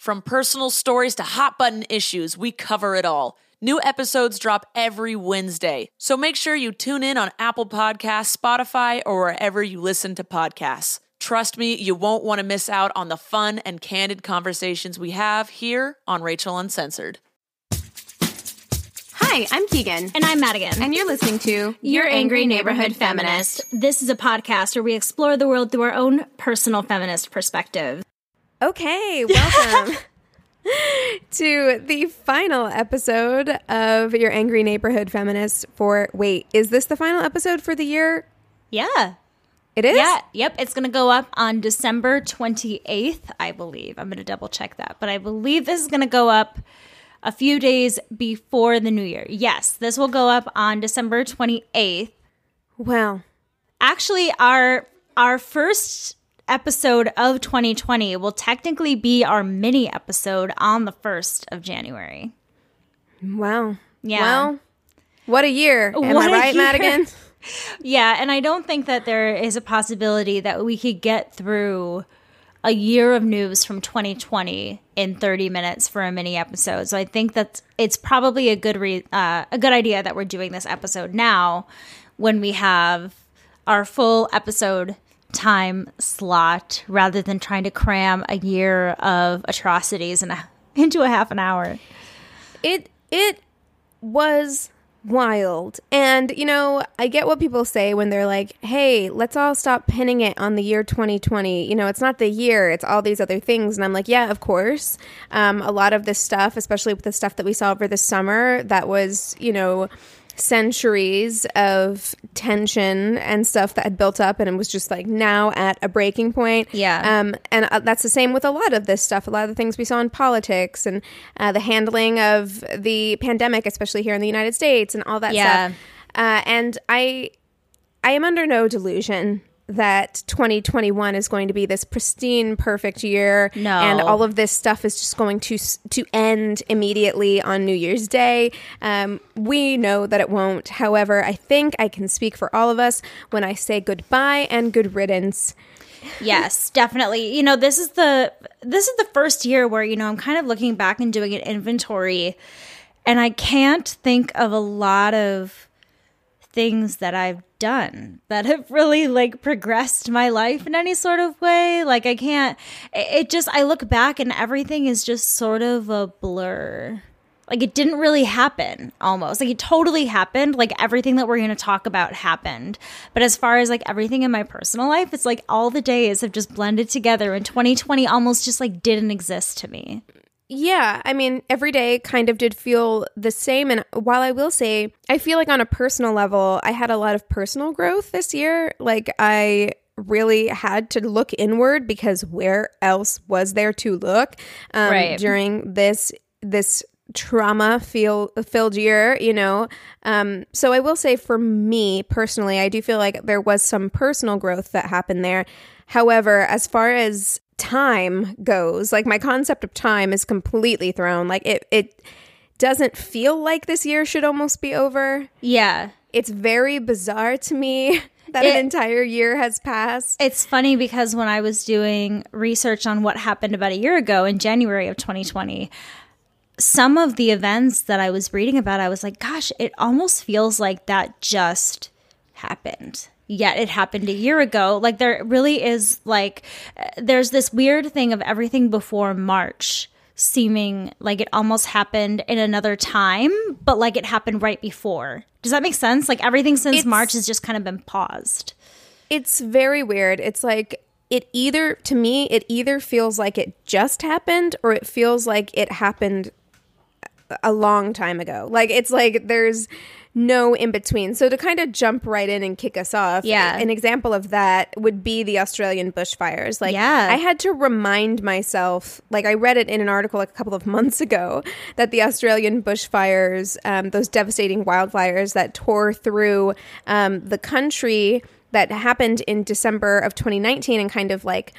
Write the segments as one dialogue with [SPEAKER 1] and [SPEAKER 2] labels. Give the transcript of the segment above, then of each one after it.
[SPEAKER 1] From personal stories to hot button issues, we cover it all. New episodes drop every Wednesday, so make sure you tune in on Apple Podcasts, Spotify, or wherever you listen to podcasts. Trust me, you won't want to miss out on the fun and candid conversations we have here on Rachel Uncensored.
[SPEAKER 2] Hi, I'm Keegan.
[SPEAKER 3] And I'm Madigan.
[SPEAKER 2] And you're listening to
[SPEAKER 3] Your Angry Neighborhood Feminist. This is a podcast where we explore the world through our own personal feminist perspective.
[SPEAKER 2] Okay, welcome to the final episode of Your Angry Neighborhood Feminist for wait, is this the final episode for the year?
[SPEAKER 3] Yeah.
[SPEAKER 2] It is?
[SPEAKER 3] Yeah, yep. It's going to go up on December 28th, I believe. I'm going to double check that. But I believe this is going to go up a few days before the new year. Yes, this will go up on December 28th.
[SPEAKER 2] Well,
[SPEAKER 3] Actually, our our first episode of 2020 will technically be our mini episode on the 1st of January.
[SPEAKER 2] wow.
[SPEAKER 3] Yeah.
[SPEAKER 2] Well, what a year. Am
[SPEAKER 3] What
[SPEAKER 2] I right,
[SPEAKER 3] year.
[SPEAKER 2] Madigan?
[SPEAKER 3] Yeah, and I don't think that there is a possibility that we could get through a year of news from 2020 in 30 minutes for a mini episode. So I think that it's probably a good re- uh, a good idea that we're doing this episode now when we have our full episode time slot rather than trying to cram a year of atrocities in a, into a half an hour.
[SPEAKER 2] it it was wild. And you know i get what people say when they're like hey let's all stop pinning it on the year 2020 you know it's not the year it's all these other things. And i'm like yeah of course. Um, a lot of this stuff especially with the stuff that we saw over the summer that was you know centuries of tension and stuff that had built up and it was just like now at a breaking point
[SPEAKER 3] Yeah.
[SPEAKER 2] um, and uh, that's the same with a lot of this stuff. A lot of the things we saw in politics and uh, the handling of the pandemic, especially here in the United States, and all that
[SPEAKER 3] Yeah.
[SPEAKER 2] stuff. Uh, and I, I am under no delusion that 2021 is going to be this pristine, perfect year,
[SPEAKER 3] No.
[SPEAKER 2] and all of this stuff is just going to to end immediately on New Year's Day. Um, we know that it won't. However, I think I can speak for all of us when I say goodbye and good riddance.
[SPEAKER 3] yes definitely you know this is the this is the first year where you know i'm kind of looking back and doing an inventory and i can't think of a lot of things that i've done that have really like progressed my life in any sort of way. Like i can't it, just i look back and everything is just sort of a blur. Like it didn't really happen almost. Like it totally happened. Like everything that we're going to talk about happened. But as far as like everything in my personal life it's like all the days have just blended together and 2020 almost just like didn't exist to me
[SPEAKER 2] Yeah, I mean, every day kind of did feel the same. And while I will say, I feel like on a personal level, I had a lot of personal growth this year. Like, I really had to look inward because where else was there to look um,
[SPEAKER 3] Right.
[SPEAKER 2] during this this trauma feel filled year, you know. Um, so I will say for me personally, I do feel like there was some personal growth that happened there. However, as far as time goes, like my concept of time is completely thrown. Like it it doesn't feel like this year should almost be over.
[SPEAKER 3] Yeah.
[SPEAKER 2] It's very bizarre to me that
[SPEAKER 3] It-
[SPEAKER 2] an entire year has passed.
[SPEAKER 3] It's funny because when I was doing research on what happened about a year ago in January of 2020, some of the events that I was reading about, I was like, gosh, it almost feels like that just happened. Yet it happened a year ago. Like there really is like there's this weird thing of everything before March seeming like it almost happened in another time, but like it happened right before. Does that make sense? Like everything since
[SPEAKER 2] It's-
[SPEAKER 3] March has just kind of been paused.
[SPEAKER 2] It's very weird. It's like it either to me it either feels like it just happened or it feels like it happened a long time ago. Like it's like there's no in between. So to kind of jump right in and kick us off,
[SPEAKER 3] Yeah.
[SPEAKER 2] an example of that would be the Australian bushfires. Like
[SPEAKER 3] Yeah.
[SPEAKER 2] I had to remind myself, like I read it in an article like a couple of months ago, that the Australian bushfires, um, those devastating wildfires that tore through um, the country that happened in December of 2019 and kind of like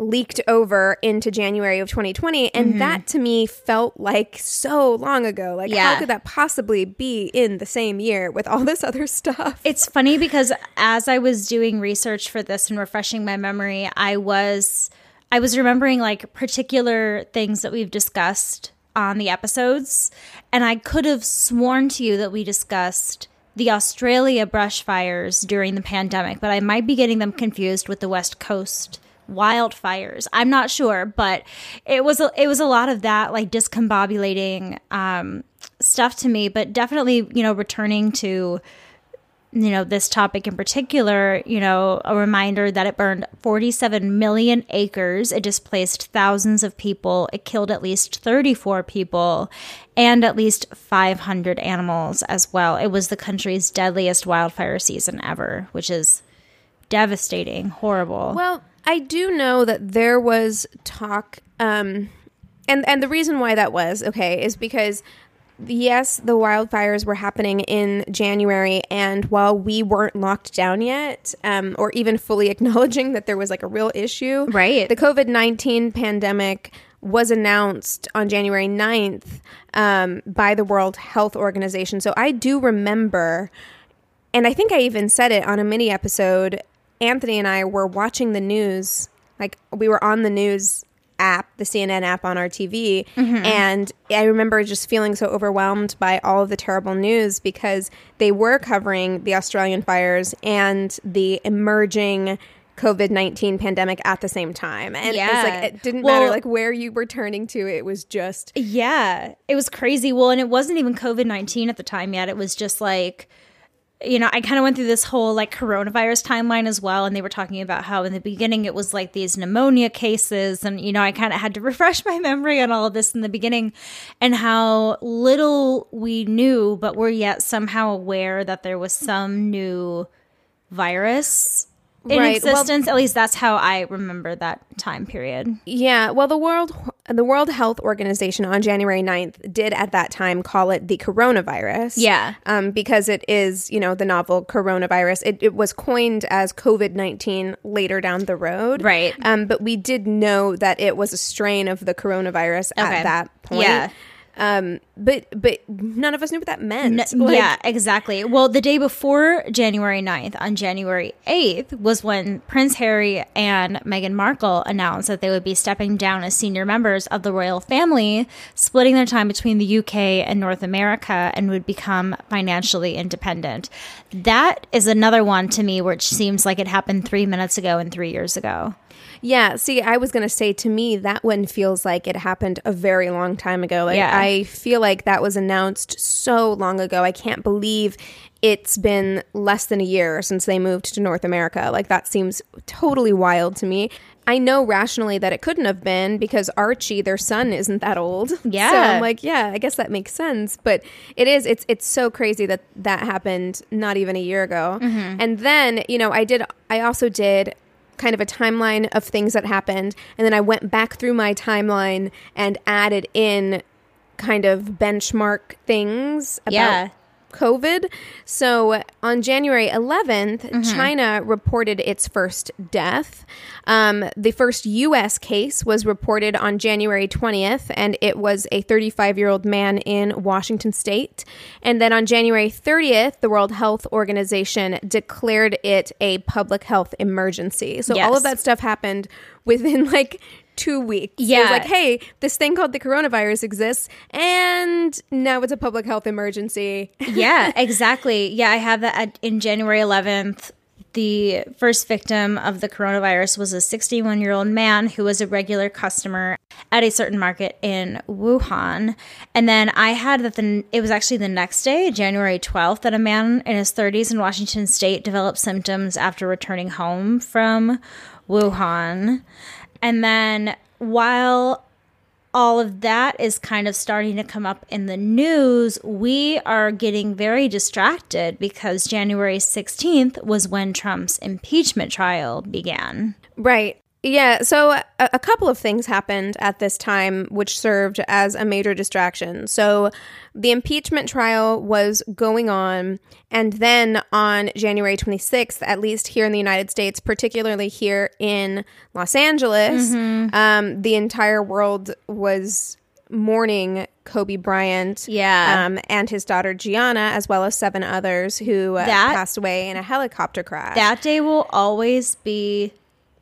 [SPEAKER 2] leaked over into January of 2020 and mm-hmm. that to me felt like so long ago. Like
[SPEAKER 3] Yeah.
[SPEAKER 2] how could that possibly be in the same year with all this other stuff?
[SPEAKER 3] It's funny because as I was doing research for this and refreshing my memory, I was I was remembering like particular things that we've discussed on the episodes, and I could have sworn to you that we discussed the Australia brush fires during the pandemic, but I might be getting them confused with the West Coast wildfires. I'm not sure, but it was a, it was a lot of that like discombobulating um, stuff to me, but definitely you know returning to you know this topic in particular you know a reminder that it burned 47 million acres. It displaced thousands of people. It killed at least 34 people and at least 500 animals as well. It was the country's deadliest wildfire season ever which is devastating horrible.
[SPEAKER 2] Well, I do know that there was talk, um, and and the reason why that was okay is because yes, the wildfires were happening in January, and while we weren't locked down yet, um, or even fully acknowledging that there was like a real issue,
[SPEAKER 3] Right.
[SPEAKER 2] The COVID nineteen pandemic was announced on January 9th um, by the World Health Organization. So I do remember and I think I even said it on a mini episode. Anthony and I were watching the news, like we were on the news app, the CNN app on our TV, mm-hmm. and I remember just feeling so overwhelmed by all of the terrible news because they were covering the Australian fires and the emerging COVID nineteen pandemic at the same time, and it was
[SPEAKER 3] Yeah.
[SPEAKER 2] like it didn't
[SPEAKER 3] Well-
[SPEAKER 2] matter like where you were turning to; it was just
[SPEAKER 3] Yeah, it was crazy. Well, and it wasn't even COVID 19 at the time yet. It was just like, you know, I kind of went through this whole like coronavirus timeline as well. And they were talking about how in the beginning it was like these pneumonia cases. And, you know, I kind of had to refresh my memory on all of this in the beginning and how little we knew, but we're yet somehow aware that there was some new virus in
[SPEAKER 2] Right, well-
[SPEAKER 3] existence. At least that's how I remember that time period.
[SPEAKER 2] Yeah, well, the World the World Health Organization on January 9th did at that time call it the coronavirus.
[SPEAKER 3] Yeah.
[SPEAKER 2] Um, because it is, you know, the novel coronavirus. It, it was coined as COVID 19 later down the road.
[SPEAKER 3] Right.
[SPEAKER 2] Um, but we did know that it was a strain of the coronavirus
[SPEAKER 3] Okay.
[SPEAKER 2] at that point.
[SPEAKER 3] Yeah.
[SPEAKER 2] Um, but but none of us knew what that meant.
[SPEAKER 3] N-
[SPEAKER 2] Like,
[SPEAKER 3] yeah, exactly. Well, the day before January 9th, on January 8th, was when Prince Harry and Meghan Markle announced that they would be stepping down as senior members of the royal family, splitting their time between the UK and North America, and would become financially independent. That is another one to me which seems like it happened three minutes ago and three years ago.
[SPEAKER 2] Yeah, see, I was going to say to me that one feels like it happened a very long time ago. Like
[SPEAKER 3] Yeah.
[SPEAKER 2] I feel like that was announced so long ago. I can't believe it's been less than a year since they moved to North America. Like that seems totally wild to me. I know rationally that it couldn't have been because Archie, their son, isn't that old.
[SPEAKER 3] Yeah.
[SPEAKER 2] So I'm like, yeah, I guess that makes sense. But it is, it's it's so crazy that that happened not even a year ago. Mm-hmm. And then, you know, I did, I also did kind of a timeline of things that happened and then I went back through my timeline and added in kind of benchmark things about
[SPEAKER 3] Yeah.
[SPEAKER 2] COVID. So on January 11th,
[SPEAKER 3] Mm-hmm.
[SPEAKER 2] China reported its first death. Um, the first U.S. case was reported on January 20th, and it was a 35 year old man in Washington state. And then on January 30th, the World Health Organization declared it a public health emergency. So all of that stuff happened within like two weeks. It was
[SPEAKER 3] Yeah.
[SPEAKER 2] like, hey, this thing called the coronavirus exists, and now it's a public health emergency.
[SPEAKER 3] yeah, exactly. Yeah, I have that at, in January 11th. The first victim of the coronavirus was a 61 year old man who was a regular customer at a certain market in Wuhan. And then I had that the, it was actually the next day, January 12th, that a man in his 30s in Washington state developed symptoms after returning home from Wuhan. And then while all of that is kind of starting to come up in the news, we are getting very distracted because January 16th was when Trump's impeachment trial began.
[SPEAKER 2] Right. Yeah. So a, a couple of things happened at this time which served as a major distraction. So the impeachment trial was going on. And then on January 26th, at least here in the United States, particularly here in Los Angeles, um, the entire world was mourning Kobe Bryant
[SPEAKER 3] Yeah.
[SPEAKER 2] um, and his daughter Gianna, as well as seven others who uh,
[SPEAKER 3] That-
[SPEAKER 2] passed away in a helicopter crash.
[SPEAKER 3] That day will always be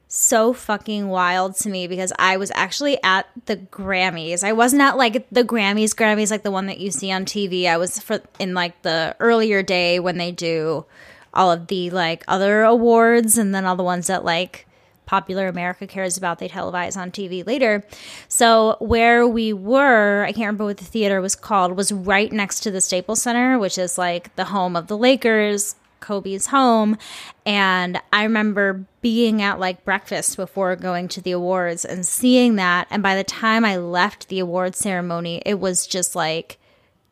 [SPEAKER 3] so fucking wild to me because I was actually at the Grammys. I wasn't at like the Grammys, Grammys like the one that you see on TV. I was for in like the earlier day when they do all of the like other awards and then all the ones that like popular America cares about they televise on TV later. So where we were, I can't remember what the theater was called, was right next to the Staples Center, which is like the home of the Lakers, Kobe's home. And I remember being at like breakfast before going to the awards and seeing that. And by the time I left the award ceremony, it was just like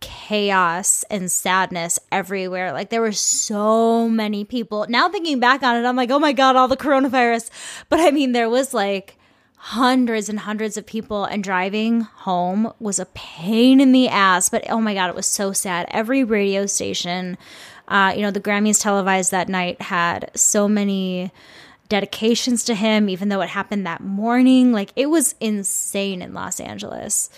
[SPEAKER 3] chaos and sadness everywhere. Like there were so many people. Now thinking back on it, I'm like, oh my God, all the coronavirus. But I mean, there was like hundreds and hundreds of people, and driving home was a pain in the ass. But oh my God, it was so sad. Every radio station, uh, you know, the Grammys televised that night had so many dedications to him, even though it happened that morning. Like it was insane in Los Angeles.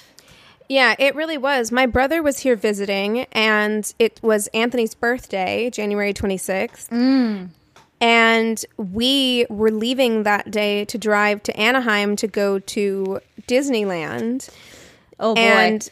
[SPEAKER 2] Yeah, it really was. My brother was here visiting, and it was Anthony's birthday, January 26th. And we were leaving that day to drive to Anaheim to go to Disneyland.
[SPEAKER 3] Oh boy.
[SPEAKER 2] And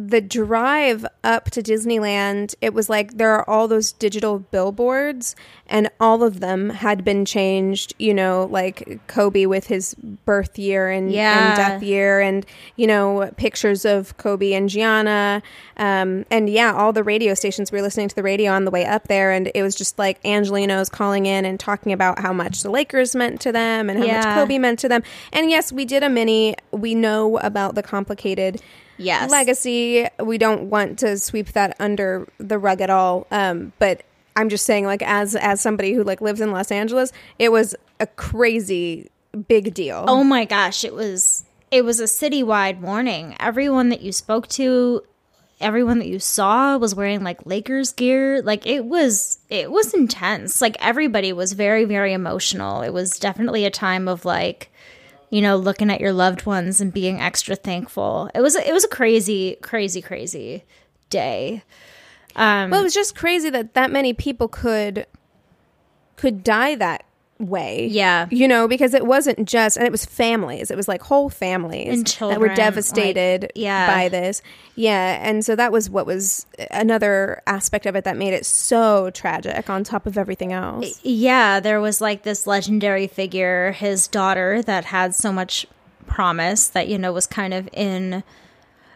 [SPEAKER 2] the drive up to Disneyland, it was like there are all those digital billboards, and all of them had been changed. You know, like Kobe with his birth year and,
[SPEAKER 3] Yeah.
[SPEAKER 2] and death year, and you know pictures of Kobe and Gianna, um, and yeah, all the radio stations. We were listening to the radio on the way up there, and it was just like Angelino's calling in and talking about how much the Lakers meant to them and how
[SPEAKER 3] Yeah.
[SPEAKER 2] much Kobe meant to them. And yes, we did a mini. We know about the complicated
[SPEAKER 3] Yes.
[SPEAKER 2] legacy. We don't want to sweep that under the rug at all. Um, but I'm just saying, like as as somebody who like lives in Los Angeles, it was a crazy big deal.
[SPEAKER 3] Oh my gosh, it was it was a citywide warning. Everyone that you spoke to, everyone that you saw was wearing like Lakers gear. Like it was it was intense. Like everybody was very very emotional. It was definitely a time of like you know, looking at your loved ones and being extra thankful. It was it was a crazy crazy crazy day. Um
[SPEAKER 2] well, it was just crazy that that many people could could die that way.
[SPEAKER 3] Yeah.
[SPEAKER 2] you know, because it wasn't just, and it was families. It was like whole families
[SPEAKER 3] And
[SPEAKER 2] that
[SPEAKER 3] children,
[SPEAKER 2] were
[SPEAKER 3] like,
[SPEAKER 2] devastated
[SPEAKER 3] yeah.
[SPEAKER 2] by this. Yeah, and so that was what was another aspect of it that made it so tragic. On top of everything else.
[SPEAKER 3] Yeah, there was like this legendary figure, his daughter, that had so much promise that, you know, was kind of in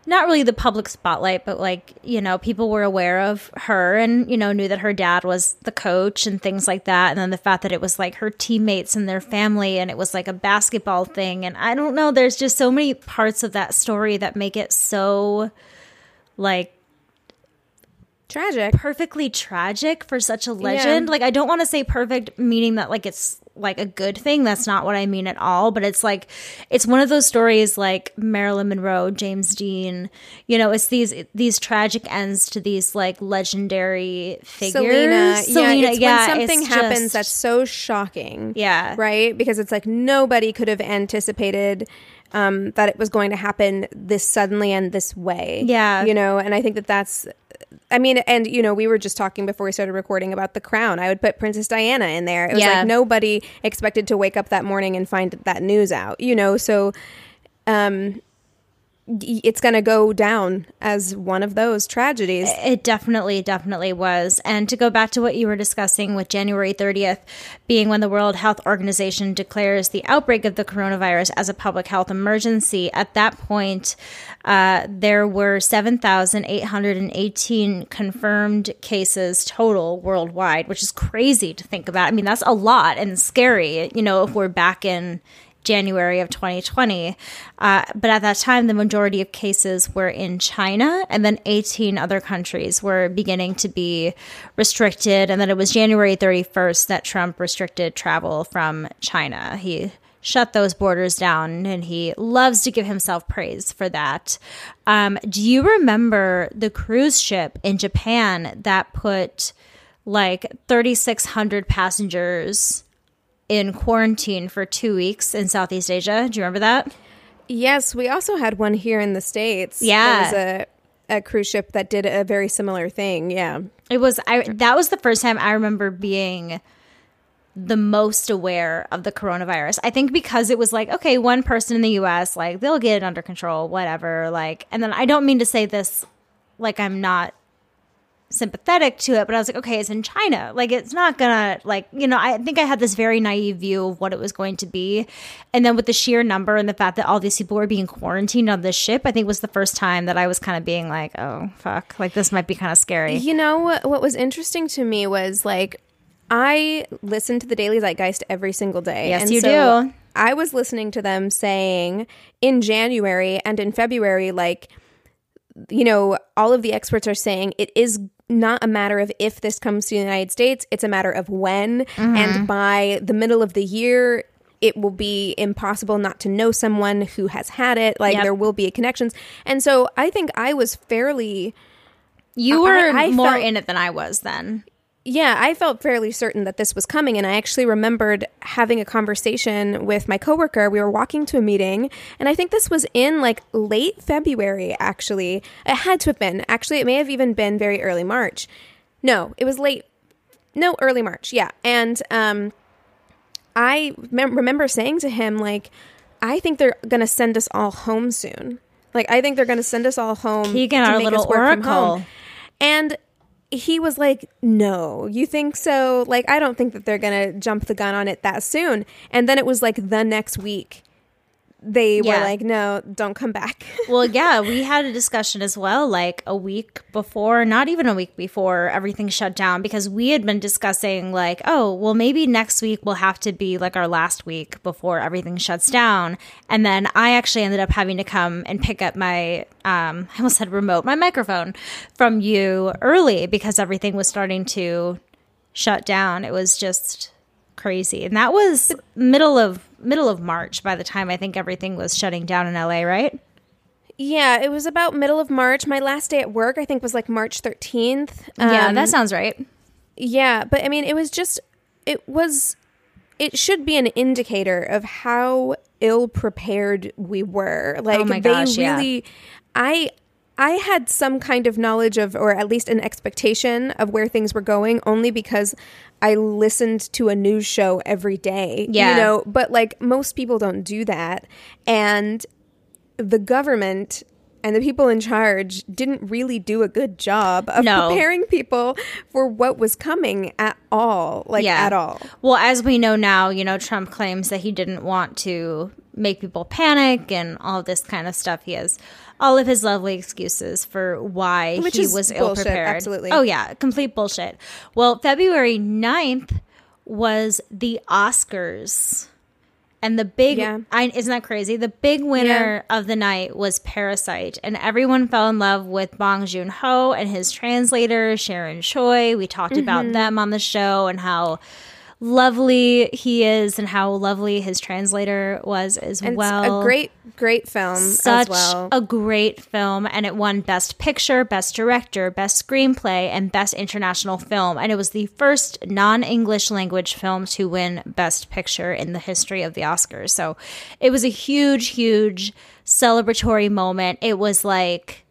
[SPEAKER 3] not really the public spotlight, but like, you know, people were aware of her and, you know, knew that her dad was the coach and things like that. And then the fact that it was like her teammates and their family and it was like a basketball thing. And I don't know, there's just so many parts of that story that make it so like
[SPEAKER 2] Tragic.
[SPEAKER 3] perfectly tragic for such a legend. Like I don't want to say perfect meaning that like it's like a good thing. That's not what I mean at all. But it's like, it's one of those stories like Marilyn Monroe, James Dean. You know, it's these these tragic ends to these like legendary figures.
[SPEAKER 2] Selena,
[SPEAKER 3] Selena,
[SPEAKER 2] yeah, it's
[SPEAKER 3] yeah,
[SPEAKER 2] when something happens
[SPEAKER 3] just-
[SPEAKER 2] that's so shocking.
[SPEAKER 3] Yeah.
[SPEAKER 2] Right? Because it's like nobody could have anticipated um, that it was going to happen this suddenly and this way.
[SPEAKER 3] Yeah.
[SPEAKER 2] You know, and I think that that's, I mean, and, you know, we were just talking before we started recording about the crown. I would put Princess Diana in there. It was
[SPEAKER 3] Yeah.
[SPEAKER 2] like nobody expected to wake up that morning and find that news out, you know? So, um, it's going to go down as one of those tragedies.
[SPEAKER 3] It definitely, definitely was. And to go back to what you were discussing with January 30th being when the World Health Organization declares the outbreak of the coronavirus as a public health emergency, at that point, uh, there were 7,818 confirmed cases total worldwide, which is crazy to think about. I mean, that's a lot and scary, you know, if we're back in January of 2020. Uh, but at that time, the majority of cases were in China, and then 18 other countries were beginning to be restricted. And then it was January 31st that Trump restricted travel from China. He shut those borders down, and he loves to give himself praise for that. Um, do you remember the cruise ship in Japan that put like 3,600 passengers? In quarantine for two weeks in Southeast Asia. Do you remember that?
[SPEAKER 2] Yes, we also had one here in the states.
[SPEAKER 3] Yeah.
[SPEAKER 2] there was a a cruise ship that did a very similar thing. Yeah,
[SPEAKER 3] It was I that was the first time I remember being the most aware of the coronavirus. I think because it was like, okay, one person in the US, like they'll get it under control, whatever. Like and then I don't mean to say this like I'm not sympathetic to it, but I was like, okay, it's in China. Like it's not gonna like, you know, I think I had this very naive view of what it was going to be. And then with the sheer number and the fact that all these people were being quarantined on this ship, I think was the first time that I was kind of being like, oh fuck, like this might be kind of scary.
[SPEAKER 2] you know what? Was interesting to me was like I listen to the Daily Zeitgeist every single day.
[SPEAKER 3] Yes,
[SPEAKER 2] and
[SPEAKER 3] you
[SPEAKER 2] so
[SPEAKER 3] do.
[SPEAKER 2] I was listening to them saying in January and in February, like you know, all of the experts are saying it is not a matter of if this comes to the United States, it's a matter of when. And mm-hmm. by the middle of the year, it will be impossible not to know someone who has had it. Like
[SPEAKER 3] Yep.
[SPEAKER 2] there will be connections. And so I think I was fairly
[SPEAKER 3] You
[SPEAKER 2] I-
[SPEAKER 3] were
[SPEAKER 2] I
[SPEAKER 3] more
[SPEAKER 2] felt-
[SPEAKER 3] in it than I was then.
[SPEAKER 2] Yeah, I felt fairly certain that this was coming. And I actually remembered having a conversation with my coworker. We were walking to a meeting, and I think this was in like late February, actually. It had to have been. Actually, it may have even been very early March. No, it was late. No, early March. Yeah. And um, I mem- remember saying to him, like, I think they're going to send us all home soon. Like, I think they're going to send us all home.
[SPEAKER 3] Keegan,
[SPEAKER 2] to
[SPEAKER 3] our
[SPEAKER 2] make
[SPEAKER 3] little
[SPEAKER 2] us work from home.
[SPEAKER 3] oracle.
[SPEAKER 2] And he was like, No, you think so? Like, I don't think that they're going to jump the gun on it that soon. And then it was like the next week, they
[SPEAKER 3] Yeah.
[SPEAKER 2] were like, No, don't come back.
[SPEAKER 3] Well, yeah, we had a discussion as well, like a week before, not even a week before everything shut down, because we had been discussing, like, oh, well, maybe next week will have to be like our last week before everything shuts down. And then I actually ended up having to come and pick up my, um, I almost said remote, my microphone from you early because everything was starting to shut down. It was just crazy. And that was middle of middle of March by the time I think everything was shutting down in LA, right?
[SPEAKER 2] yeah, it was about middle of March. My last day at work, I think, was like March 13th.
[SPEAKER 3] yeah,
[SPEAKER 2] Um,
[SPEAKER 3] that sounds right.
[SPEAKER 2] Yeah, but I mean, it was just, it was, it should be an indicator of how ill prepared we were. Like,
[SPEAKER 3] Oh my
[SPEAKER 2] they
[SPEAKER 3] gosh, yeah.
[SPEAKER 2] really, I, I had some kind of knowledge of, or at least an expectation of where things were going, only because I listened to a news show every day.
[SPEAKER 3] Yeah.
[SPEAKER 2] you know, but like most people don't do that, and the government. And the people in charge didn't really do a good job of
[SPEAKER 3] No.
[SPEAKER 2] preparing people for what was coming at all, like
[SPEAKER 3] Yeah.
[SPEAKER 2] at all.
[SPEAKER 3] Well, as we know now, you know, Trump claims that he didn't want to make people panic and all this kind of stuff. He has all of his lovely excuses for why
[SPEAKER 2] Which
[SPEAKER 3] he was ill prepared.
[SPEAKER 2] absolutely.
[SPEAKER 3] Oh, yeah, complete bullshit. Well, February 9th was the Oscars. And the big,
[SPEAKER 2] Yeah.
[SPEAKER 3] I, isn't that crazy? The big winner of the night was Parasite, and everyone fell in love with Bong Joon Ho and his translator Sharon Choi. We talked
[SPEAKER 2] Mm-hmm.
[SPEAKER 3] about them on the show and how lovely he is and how lovely his translator was as
[SPEAKER 2] And
[SPEAKER 3] well.
[SPEAKER 2] it's a great, great film
[SPEAKER 3] such
[SPEAKER 2] as well.
[SPEAKER 3] a great film and it won best picture best director best screenplay and best international film and it was the first non-english language film to win best picture in the history of the oscars so it was a huge huge celebratory moment it was like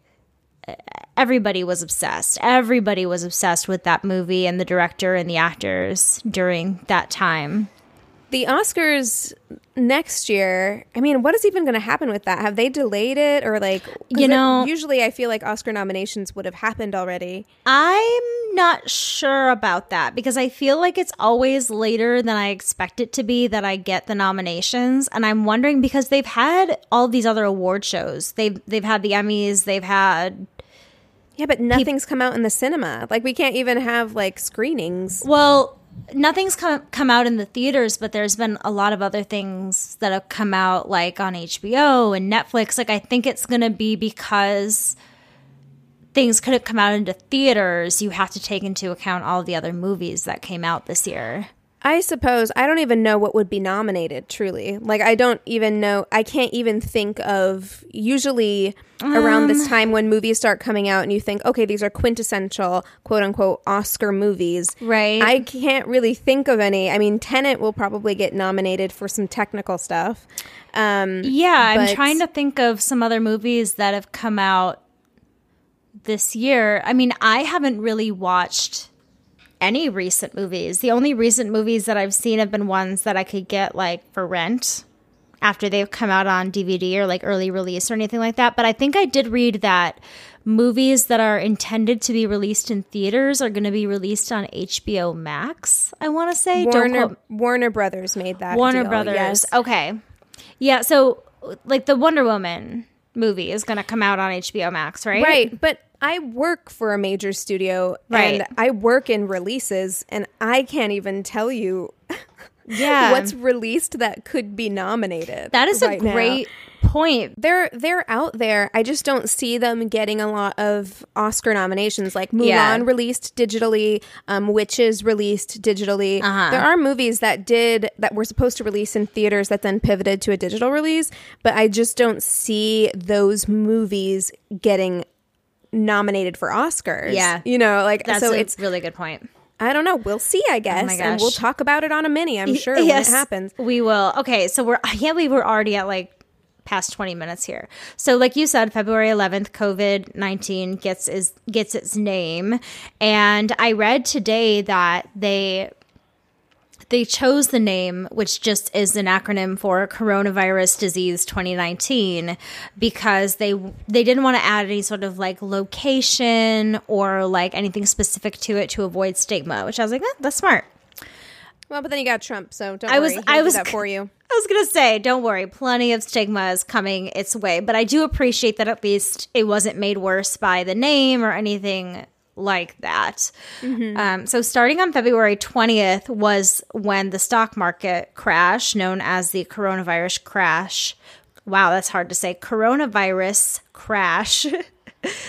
[SPEAKER 3] everybody was obsessed everybody was obsessed with that movie and the director and the actors during that time
[SPEAKER 2] the Oscars next year. I mean, what is even going to happen with that? Have they delayed it or like,
[SPEAKER 3] You
[SPEAKER 2] it-
[SPEAKER 3] know-
[SPEAKER 2] usually I feel like Oscar nominations would have happened already.
[SPEAKER 3] I'm not sure about that because I feel like it's always later than I expect it to be that I get the nominations and I'm wondering because they've had all these other award shows. They've they've had the Emmys, they've had
[SPEAKER 2] Yeah, but nothing's come out in the cinema. Like we can't even have like screenings.
[SPEAKER 3] well, nothing's come come out in the theaters, but there's been a lot of other things that have come out like on HBO and Netflix. Like I think it's going to be because things couldn't come out into theaters, you have to take into account all the other movies that came out this year.
[SPEAKER 2] I suppose I don't even know what would be nominated truly. Like I don't even know I can't even think of usually around
[SPEAKER 3] Um.
[SPEAKER 2] this time when movies start coming out and you think okay these are quintessential quote unquote Oscar movies.
[SPEAKER 3] Right.
[SPEAKER 2] I can't really think of any. I mean Tenet will probably get nominated for some technical stuff. Um
[SPEAKER 3] Yeah, I'm trying to think of some other movies that have come out this year. I mean, I haven't really watched any recent movies. The only recent movies that I've seen have been ones that I could get like for rent after they've come out on DVD or like early release or anything like that. But I think I did read that movies that are intended to be released in theaters are going to be released on HBO Max. I want to say
[SPEAKER 2] Warner
[SPEAKER 3] quote-
[SPEAKER 2] Warner Brothers made that.
[SPEAKER 3] Warner
[SPEAKER 2] deal,
[SPEAKER 3] Brothers.
[SPEAKER 2] Yes.
[SPEAKER 3] Okay. Yeah, so like the Wonder Woman movie is going to come out on HBO Max, right?
[SPEAKER 2] Right, but I work for a major studio
[SPEAKER 3] Right.
[SPEAKER 2] and I work in releases and I can't even tell you
[SPEAKER 3] Yeah.
[SPEAKER 2] what's released that could be nominated.
[SPEAKER 3] that is
[SPEAKER 2] right
[SPEAKER 3] a
[SPEAKER 2] now.
[SPEAKER 3] Point.
[SPEAKER 2] They're they're out there. I just don't see them getting a lot of Oscar nominations. Like Mulan
[SPEAKER 3] Yeah.
[SPEAKER 2] released digitally, um, Witches released digitally.
[SPEAKER 3] Uh-huh.
[SPEAKER 2] There are movies that did that were supposed to release in theaters that then pivoted to a digital release, but I just don't see those movies getting nominated for Oscars.
[SPEAKER 3] Yeah.
[SPEAKER 2] you know, like
[SPEAKER 3] That's
[SPEAKER 2] so
[SPEAKER 3] a
[SPEAKER 2] it's
[SPEAKER 3] really good point.
[SPEAKER 2] I don't know. We'll see. I guess,
[SPEAKER 3] my
[SPEAKER 2] and we'll talk about it on a mini. I'm sure
[SPEAKER 3] Yes,
[SPEAKER 2] when it happens.
[SPEAKER 3] We will. Okay, so we're I can't believe we're already at like past 20 minutes here. So like you said February 11th COVID-19 gets is gets its name and I read today that they they chose the name, which just is an acronym for Coronavirus Disease 2019, because they they didn't want to add any sort of like location or like anything specific to it to avoid stigma. Which I was like, eh, that's smart.
[SPEAKER 2] Well, but then you got Trump, so don't
[SPEAKER 3] I
[SPEAKER 2] worry.
[SPEAKER 3] was, I was
[SPEAKER 2] that for you.
[SPEAKER 3] I was gonna say, don't worry, plenty of stigma is coming its way, but I do appreciate that at least it wasn't made worse by the name or anything like that. Um, so, starting on February 20th was when the stock market crash, known as the coronavirus crash. Wow, that's hard to say. Coronavirus crash.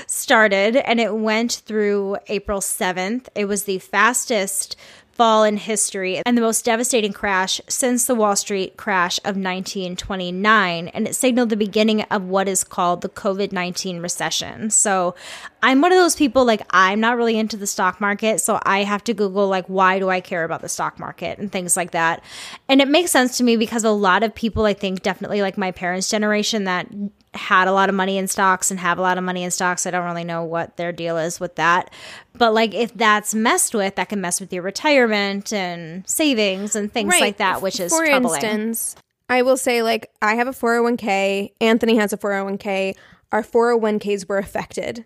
[SPEAKER 3] started and it went through April 7th. It was the fastest fall in history and the most devastating crash since the Wall Street crash of 1929. And it signaled the beginning of what is called the COVID 19 recession. So I'm one of those people, like, I'm not really into the stock market. So I have to Google, like, why do I care about the stock market and things like that. And it makes sense to me because a lot of people, I think, definitely like my parents' generation that had a lot of money in stocks and have a lot of money in stocks. I don't really know what their deal is with that. But like if that's messed with, that can mess with your retirement and savings and things like that, which is
[SPEAKER 2] For
[SPEAKER 3] troubling.
[SPEAKER 2] instance, I will say, like, I have a 401k. Anthony has a 401k. Our 401ks were affected,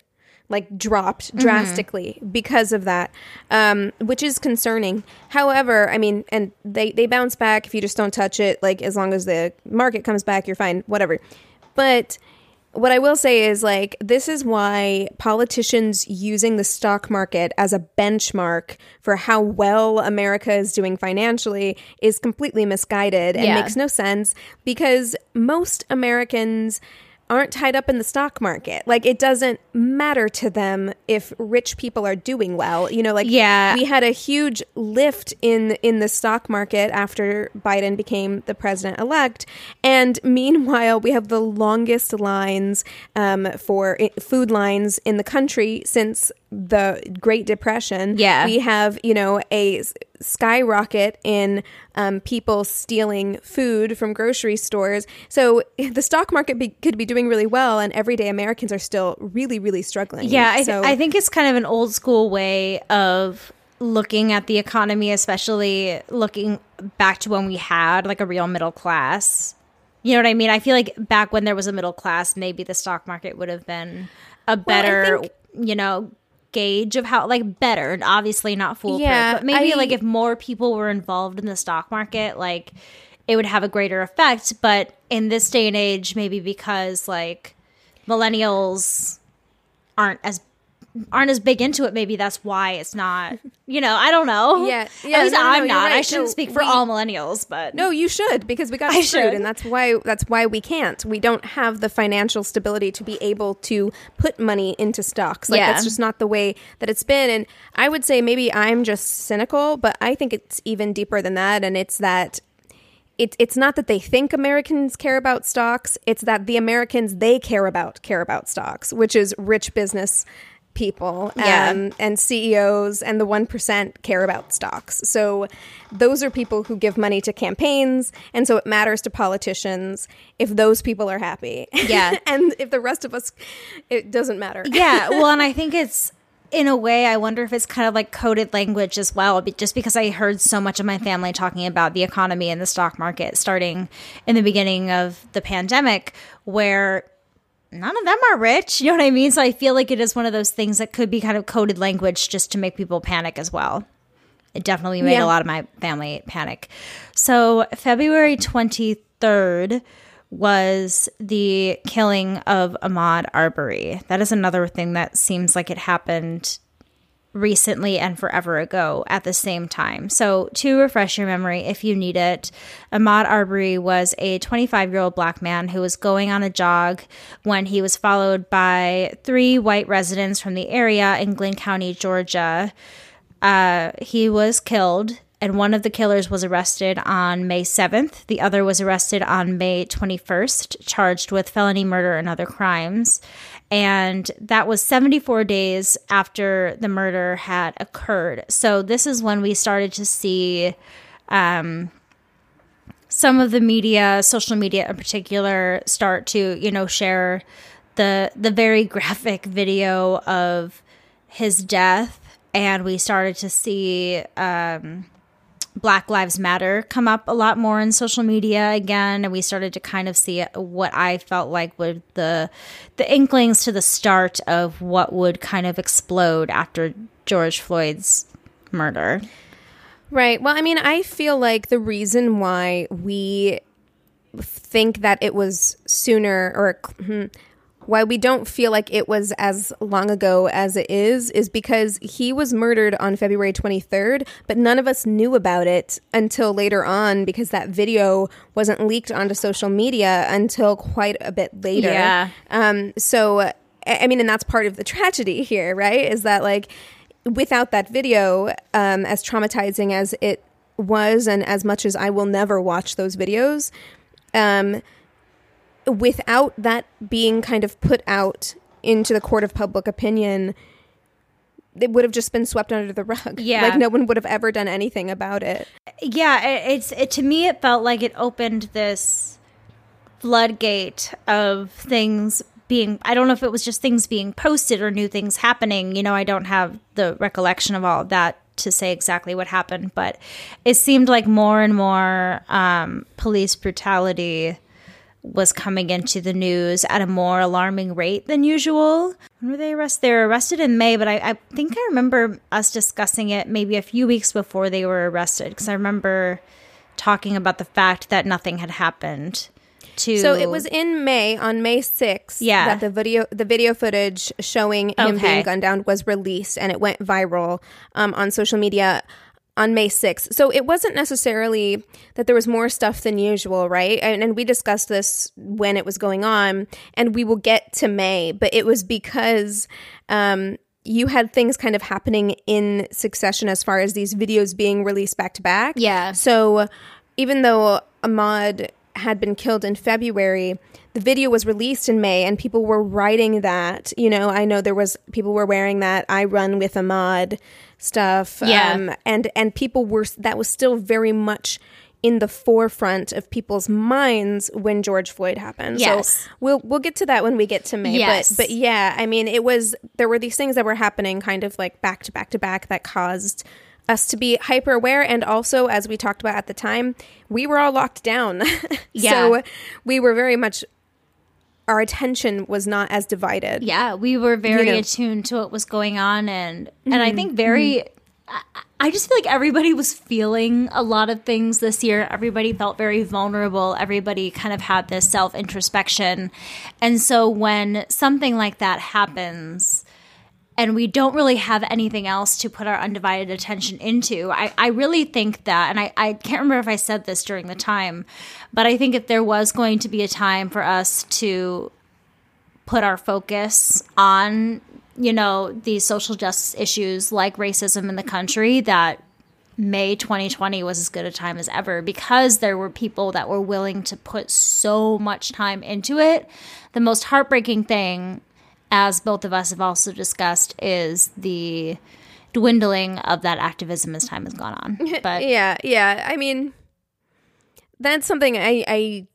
[SPEAKER 2] like, dropped
[SPEAKER 3] Mm-hmm.
[SPEAKER 2] drastically because of that, um, which is concerning. However, I mean, and they, they bounce back if you just don't touch it. Like, as long as the market comes back, you're fine, whatever. But what I will say is like this is why politicians using the stock market as a benchmark for how well America is doing financially is completely misguided and
[SPEAKER 3] Yeah.
[SPEAKER 2] makes no sense because most Americans aren't tied up in the stock market. Like it doesn't matter to them if rich people are doing well. You know, like
[SPEAKER 3] Yeah.
[SPEAKER 2] we had a huge lift in in the stock market after Biden became the president elect, and meanwhile we have the longest lines um, for food lines in the country since the Great Depression.
[SPEAKER 3] Yeah.
[SPEAKER 2] we have you know a skyrocket in um, people stealing food from grocery stores. So the stock market be, could be doing really well, and everyday Americans are still really, really struggling.
[SPEAKER 3] Yeah, I, th-
[SPEAKER 2] so,
[SPEAKER 3] I think it's kind of an old school way of looking at the economy, especially looking back to when we had like a real middle class. You know what I mean? I feel like back when there was a middle class, maybe the stock market would have been a better,
[SPEAKER 2] think-
[SPEAKER 3] you know, gauge of how like better. And obviously not foolproof,
[SPEAKER 2] Yeah,
[SPEAKER 3] but maybe
[SPEAKER 2] I-
[SPEAKER 3] like if more people were involved in the stock market, like it would have a greater effect. But in this day and age, maybe because like millennials aren't as aren't as big into it maybe that's why it's not you know i don't know
[SPEAKER 2] Yeah, yeah,
[SPEAKER 3] at least
[SPEAKER 2] no, no,
[SPEAKER 3] i'm
[SPEAKER 2] you're
[SPEAKER 3] not i shouldn't
[SPEAKER 2] No,
[SPEAKER 3] speak for
[SPEAKER 2] we-
[SPEAKER 3] all millennials but
[SPEAKER 2] No, you should because we got
[SPEAKER 3] I
[SPEAKER 2] screwed,
[SPEAKER 3] should.
[SPEAKER 2] and that's why that's why we can't. We don't have the financial stability to be able to put money into stocks. Like
[SPEAKER 3] Yeah.
[SPEAKER 2] that's just not the way that it's been. And I would say maybe I'm just cynical, but I think it's even deeper than that. And it's that it's it's not that they think Americans care about stocks. It's that the Americans they care about care about stocks, which is rich business people
[SPEAKER 3] Yeah.
[SPEAKER 2] um, and CEOs and the 1% care about stocks. So those are people who give money to campaigns and so it matters to politicians if those people are happy.
[SPEAKER 3] Yeah.
[SPEAKER 2] and if the rest of us it doesn't matter.
[SPEAKER 3] yeah well and i think it's in a way i wonder if it's kind of like coded language as well just because i heard so much of my family talking about the economy and the stock market starting in the beginning of the pandemic where none of them are rich you know what i mean so i feel like it is one of those things that could be kind of coded language just to make people panic as well it definitely made
[SPEAKER 2] Yeah.
[SPEAKER 3] a lot of my family panic. So, February 23rd was the killing of Ahmaud Arbery. That is another thing that seems like it happened recently and forever ago at the same time. So, to refresh your memory, if you need it, Ahmaud Arbery was a 25 year old black man who was going on a jog when he was followed by three white residents from the area in Glynn County, Georgia. Uh, he was killed, and one of the killers was arrested on May 7th. The other was arrested on May 21st, charged with felony murder and other crimes. And that was 74 days after the murder had occurred. So, this is when we started to see um, some of the media, social media in particular, start to, you know, share the the very graphic video of his death and we started to see um, Black Lives Matter come up a lot more in social media again, and we started to kind of see what I felt like would the the inklings to the start of what would kind of explode after George Floyd's murder.
[SPEAKER 2] Right. Well, I mean, I feel like the reason why we think that it was sooner or hmm, why we don't feel like it was as long ago as it is is because he was murdered on February 23rd, but none of us knew about it until later on because that video wasn't leaked onto social media until quite a bit later.
[SPEAKER 3] Yeah.
[SPEAKER 2] Um, so, I I mean, and that's part of the tragedy here, right? Is that like without that video, um, as traumatizing as it was, and as much as I will never watch those videos, um, without that being kind of put out into the court of public opinion, it would have just been swept under the rug.
[SPEAKER 3] Yeah.
[SPEAKER 2] like no one would have ever done anything about it.
[SPEAKER 3] yeah it, it's it, to me it felt like it opened this floodgate of things being i don't know if it was just things being posted or new things happening you know i don't have the recollection of all of that to say exactly what happened but it seemed like more and more um, police brutality was coming into the news at a more alarming rate than usual. When were they arrested? They were arrested in May, but I, I think I remember us discussing it maybe a few weeks before they were arrested because I remember talking about the fact that nothing had happened. To
[SPEAKER 2] So it was in May on May 6th
[SPEAKER 3] Yeah.
[SPEAKER 2] that the video the video footage showing him
[SPEAKER 3] Okay.
[SPEAKER 2] being gunned down was released and it went viral um, on social media. On May 6th. So it wasn't necessarily that there was more stuff than usual, right? And, and we discussed this when it was going on, and we will get to May, but it was because um, you had things kind of happening in succession as far as these videos being released back to back.
[SPEAKER 3] Yeah.
[SPEAKER 2] So even though Ahmaud had been killed in February, the video was released in May and people were writing that, you know, I know there was people were wearing that I run with Ahmaud stuff.
[SPEAKER 3] Yeah.
[SPEAKER 2] Um, and and people were that was still very much in the forefront of people's minds when George Floyd happened.
[SPEAKER 3] Yes.
[SPEAKER 2] So we'll we'll get to that when we get to May.
[SPEAKER 3] Yes.
[SPEAKER 2] But but yeah, I mean it was there were these things that were happening kind of like back to back to back that caused us to be hyper aware and also as we talked about at the time, we were all locked down.
[SPEAKER 3] Yeah.
[SPEAKER 2] so we were very much our attention was not as divided.
[SPEAKER 3] Yeah, we were very
[SPEAKER 2] You know. Mm-hmm.
[SPEAKER 3] attuned to what was going on, and and I think very. I, I just feel like everybody was feeling a lot of things this year. Everybody felt very vulnerable. Everybody kind of had this self introspection, and so when something like that happens, and we don't really have anything else to put our undivided attention into. I, I really think that, and I, I can't remember if I said this during the time, but I think if there was going to be a time for us to put our focus on, you know, these social justice issues like racism in the country, that May 2020 was as good a time as ever because there were people that were willing to put so much time into it. The most heartbreaking thing, as both of us have also discussed, is the dwindling of that activism as time has gone on. But
[SPEAKER 2] Yeah, yeah. I mean, that's something I, I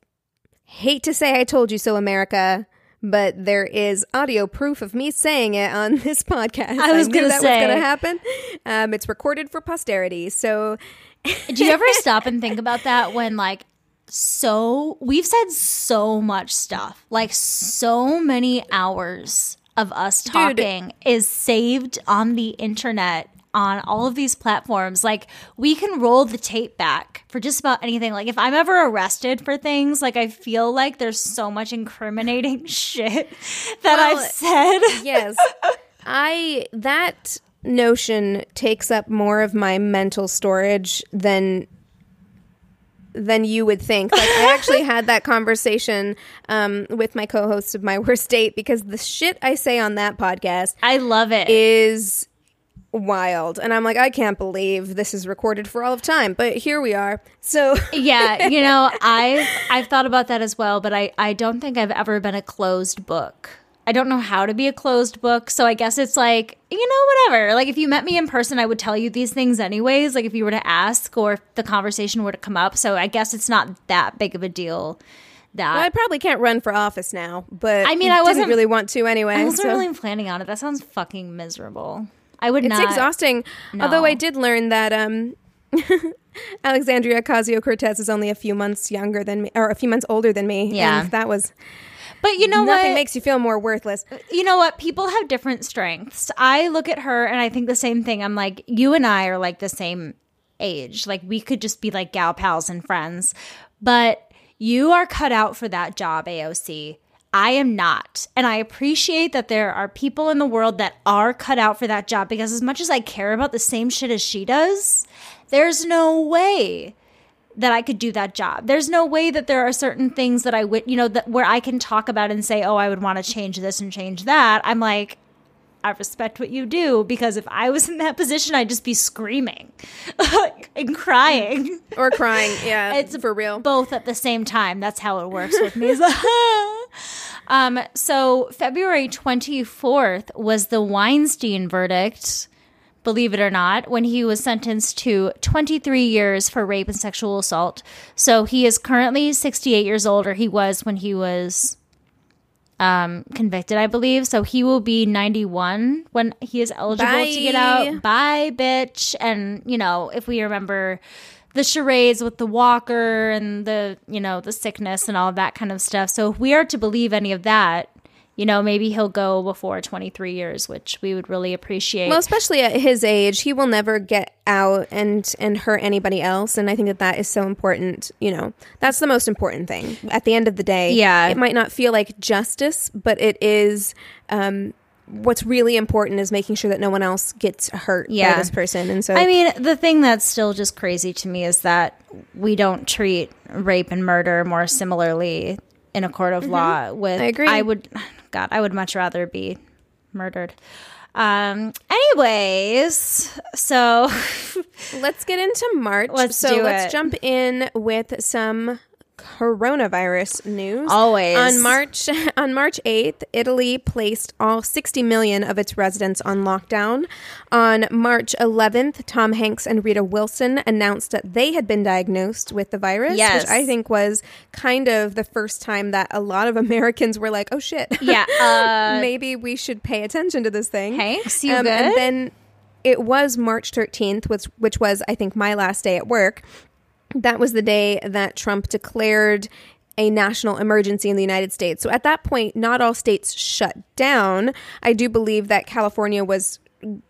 [SPEAKER 2] hate to say I told you so, America, but there is audio proof of me saying it on this podcast.
[SPEAKER 3] I was gonna say.
[SPEAKER 2] was going to happen. Um, it's recorded for posterity. So,
[SPEAKER 3] do you ever stop and think about that when like so we've said so much stuff. Like so many hours of us talking is saved on the internet on all of these platforms. Like we can roll the tape back for just about anything. Like if i'm ever arrested for things like i feel like there's so much incriminating shit that
[SPEAKER 2] Well,
[SPEAKER 3] i've said.
[SPEAKER 2] yes, I, that notion takes up more of my mental storage than than you would think. Like I actually had that conversation um, with my co-host of my worst date because the shit I say on that podcast
[SPEAKER 3] i love it
[SPEAKER 2] is wild, and I'm like, I can't believe this is recorded for all of time, but here we are. So
[SPEAKER 3] yeah, you know, I've I've thought about that as well, but I I don't think I've ever been a closed book. I don't know how to be a closed book, so I guess it's like you know whatever. Like if you met me in person, I would tell you these things anyways. Like if you were to ask or if the conversation were to come up, so I guess it's not that big of a deal. That
[SPEAKER 2] well, I probably can't run for office now, but
[SPEAKER 3] I mean, I
[SPEAKER 2] didn't
[SPEAKER 3] wasn't-
[SPEAKER 2] really want to anyway.
[SPEAKER 3] I wasn't
[SPEAKER 2] so-
[SPEAKER 3] really planning on it. That sounds fucking miserable. I would
[SPEAKER 2] It's
[SPEAKER 3] not.
[SPEAKER 2] It's exhausting.
[SPEAKER 3] No.
[SPEAKER 2] Although I did learn that um, Alexandria Ocasio Cortez is only a few months younger than me, or a few months older than me.
[SPEAKER 3] Yeah.
[SPEAKER 2] and that was
[SPEAKER 3] But you know
[SPEAKER 2] nothing
[SPEAKER 3] what?
[SPEAKER 2] makes you feel more worthless.
[SPEAKER 3] Uh, you know what? People have different strengths. I look at her and I think the same thing. I'm like, you and I are like the same age. Like we could just be like gal pals and friends. But you are cut out for that job, AOC. I am not. And I appreciate that there are people in the world that are cut out for that job because as much as I care about the same shit as she does, there's no way that I could do that job. There's no way that there are certain things that I would, you know, that where I can talk about and say, "Oh, I would want to change this and change that." I'm like, I respect what you do because if I was in that position, I'd just be screaming and crying.
[SPEAKER 2] Or crying, yeah,
[SPEAKER 3] It's
[SPEAKER 2] for real.
[SPEAKER 3] Both at the same time. That's how it works with me. um, so February 24th was the Weinstein verdict, believe it or not, when he was sentenced to 23 years for rape and sexual assault. So he is currently 68 years old, or he was when he was um, convicted, I believe. So he will be 91 when he is eligible to get out. Bye, bitch. And, you know, if we remember the charades with the walker and the, you know, the sickness and all that kind of stuff. So if we are to believe any of that, you know, maybe he'll go before 23 years, which we would really appreciate.
[SPEAKER 2] Well, especially at his age, he will never get out and and hurt anybody else, and I think that that is so important. You know, that's the most important thing. At the end of the day,
[SPEAKER 3] Yeah.
[SPEAKER 2] it might not feel like justice, but it is. Um, what's really important is making sure that no one else gets hurt by
[SPEAKER 3] Yeah.
[SPEAKER 2] this person. And so
[SPEAKER 3] I mean, the thing that's still just crazy to me is that we don't treat rape and murder more similarly in a court of law. With
[SPEAKER 2] Mm-hmm. I agree.
[SPEAKER 3] I would, God, I would much rather be murdered. Um. Anyways, so
[SPEAKER 2] let's get into March.
[SPEAKER 3] Let's
[SPEAKER 2] so
[SPEAKER 3] do
[SPEAKER 2] let's
[SPEAKER 3] it.
[SPEAKER 2] jump in with some coronavirus news.
[SPEAKER 3] Always.
[SPEAKER 2] On March on March 8th, Italy placed all 60 million of its residents on lockdown. On March 11th, Tom Hanks and Rita Wilson announced that they had been diagnosed with the virus,
[SPEAKER 3] Yes.
[SPEAKER 2] which I think was kind of the first time that a lot of Americans were like, "Oh shit."
[SPEAKER 3] yeah, uh,
[SPEAKER 2] maybe we should pay attention to this thing.
[SPEAKER 3] Hanks, you
[SPEAKER 2] And
[SPEAKER 3] good?
[SPEAKER 2] then it was March 13th, which, which was, I think, my last day at work. That was the day that Trump declared a national emergency in the United States. So at that point, not all states shut down. I do believe that California was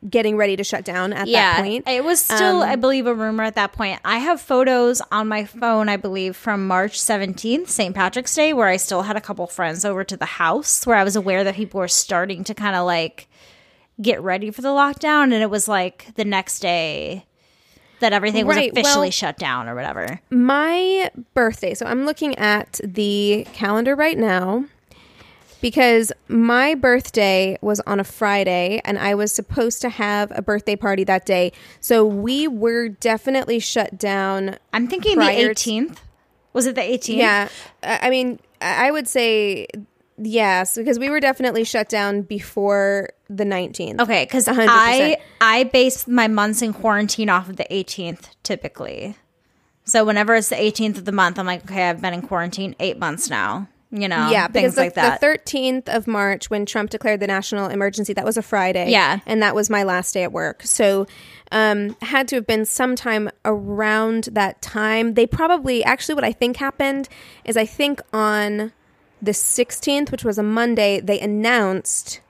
[SPEAKER 2] getting ready to shut down at
[SPEAKER 3] yeah,
[SPEAKER 2] that point.
[SPEAKER 3] it was still,
[SPEAKER 2] Um,
[SPEAKER 3] I believe, a rumor at that point. I have photos on my phone, I believe, from March 17th, St. Patrick's Day, where I still had a couple friends over to the house where I was aware that people were starting to kind of like get ready for the lockdown. And it was like the next day that everything was
[SPEAKER 2] Right,
[SPEAKER 3] officially
[SPEAKER 2] well-
[SPEAKER 3] shut down or whatever.
[SPEAKER 2] my birthday. So I'm looking at the calendar right now because my birthday was on a Friday and I was supposed to have a birthday party that day. So we were definitely shut down.
[SPEAKER 3] I'm thinking the
[SPEAKER 2] to-
[SPEAKER 3] 18th. Was it the 18th?
[SPEAKER 2] Yeah. I mean, I would say yes because we were definitely shut down before the 19th.
[SPEAKER 3] Okay, because I I base my months in quarantine off of the 18th typically. So whenever it's the 18th of the month, I'm like, okay, I've been in quarantine eight months now. You know,
[SPEAKER 2] Yeah,
[SPEAKER 3] things
[SPEAKER 2] the,
[SPEAKER 3] like that.
[SPEAKER 2] the 13th of March, when Trump declared the national emergency, that was a Friday.
[SPEAKER 3] Yeah.
[SPEAKER 2] And that was my last day at work. So, um, had to have been sometime around that time. They probably, actually, what I think happened is I think on the 16th, which was a Monday, they announced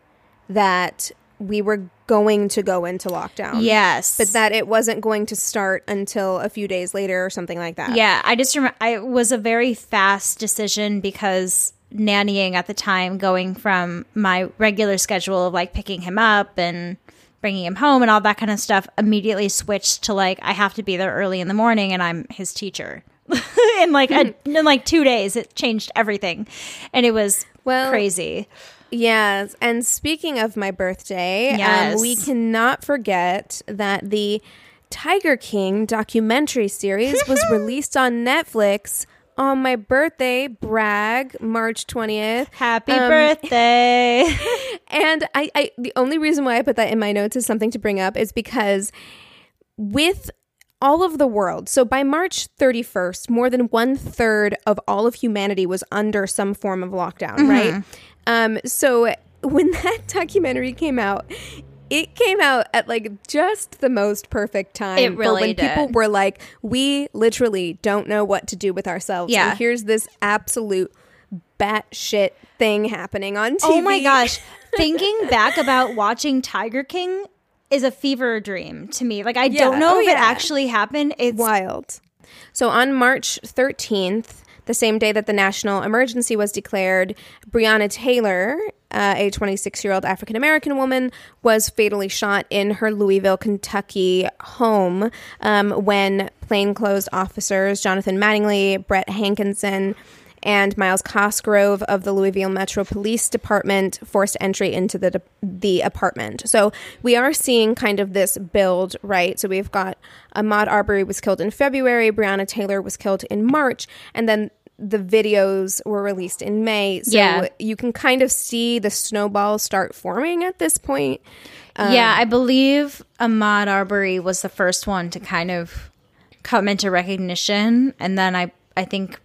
[SPEAKER 2] that we were going to go into lockdown.
[SPEAKER 3] yes,
[SPEAKER 2] But that it wasn't going to start until a few days later or something like that.
[SPEAKER 3] yeah, I just remember I it was a very fast decision because nannying at the time, going from my regular schedule of like picking him up and bringing him home and all that kind of stuff, immediately switched to like I have to be there early in the morning and I'm his teacher. in like a, in like two days, it changed everything, and it was
[SPEAKER 2] Well,
[SPEAKER 3] crazy.
[SPEAKER 2] Yes, and speaking of my birthday,
[SPEAKER 3] Yes.
[SPEAKER 2] um, we cannot forget that the Tiger King documentary series was released on Netflix on my birthday. Brag, March twentieth.
[SPEAKER 3] Happy
[SPEAKER 2] Um,
[SPEAKER 3] birthday!
[SPEAKER 2] And I, I, the only reason why I put that in my notes is something to bring up is because with all of the world, so by March 31st, more than one third of all of humanity was under some form of lockdown, right? Um, so when that documentary came out, it came out at like just the most perfect time
[SPEAKER 3] It really
[SPEAKER 2] when people were like, we literally don't know what to do with ourselves.
[SPEAKER 3] Yeah.
[SPEAKER 2] And here's this absolute batshit thing happening on TV.
[SPEAKER 3] oh my gosh! Thinking back about watching Tiger King is a fever dream to me. Like I
[SPEAKER 2] Yeah.
[SPEAKER 3] don't know
[SPEAKER 2] Oh,
[SPEAKER 3] if it actually happened. It's
[SPEAKER 2] wild. So on March 13th, the same day that the national emergency was declared, Breonna Taylor, uh, a 26 year old African American woman, was fatally shot in her Louisville, Kentucky home um, when plainclothes officers Jonathan Mattingly, Brett Hankinson, and Myles Cosgrove of the Louisville Metro Police Department forced entry into the the apartment. So we are seeing kind of this build, right? So we've got Ahmaud Arbery was killed in February, Breonna Taylor was killed in March, and then the videos were released in May. So
[SPEAKER 3] Yeah.
[SPEAKER 2] you can kind of see the snowball start forming at this point.
[SPEAKER 3] yeah, um, I believe Ahmaud Arbery was the first one to kind of come into recognition, and then I I think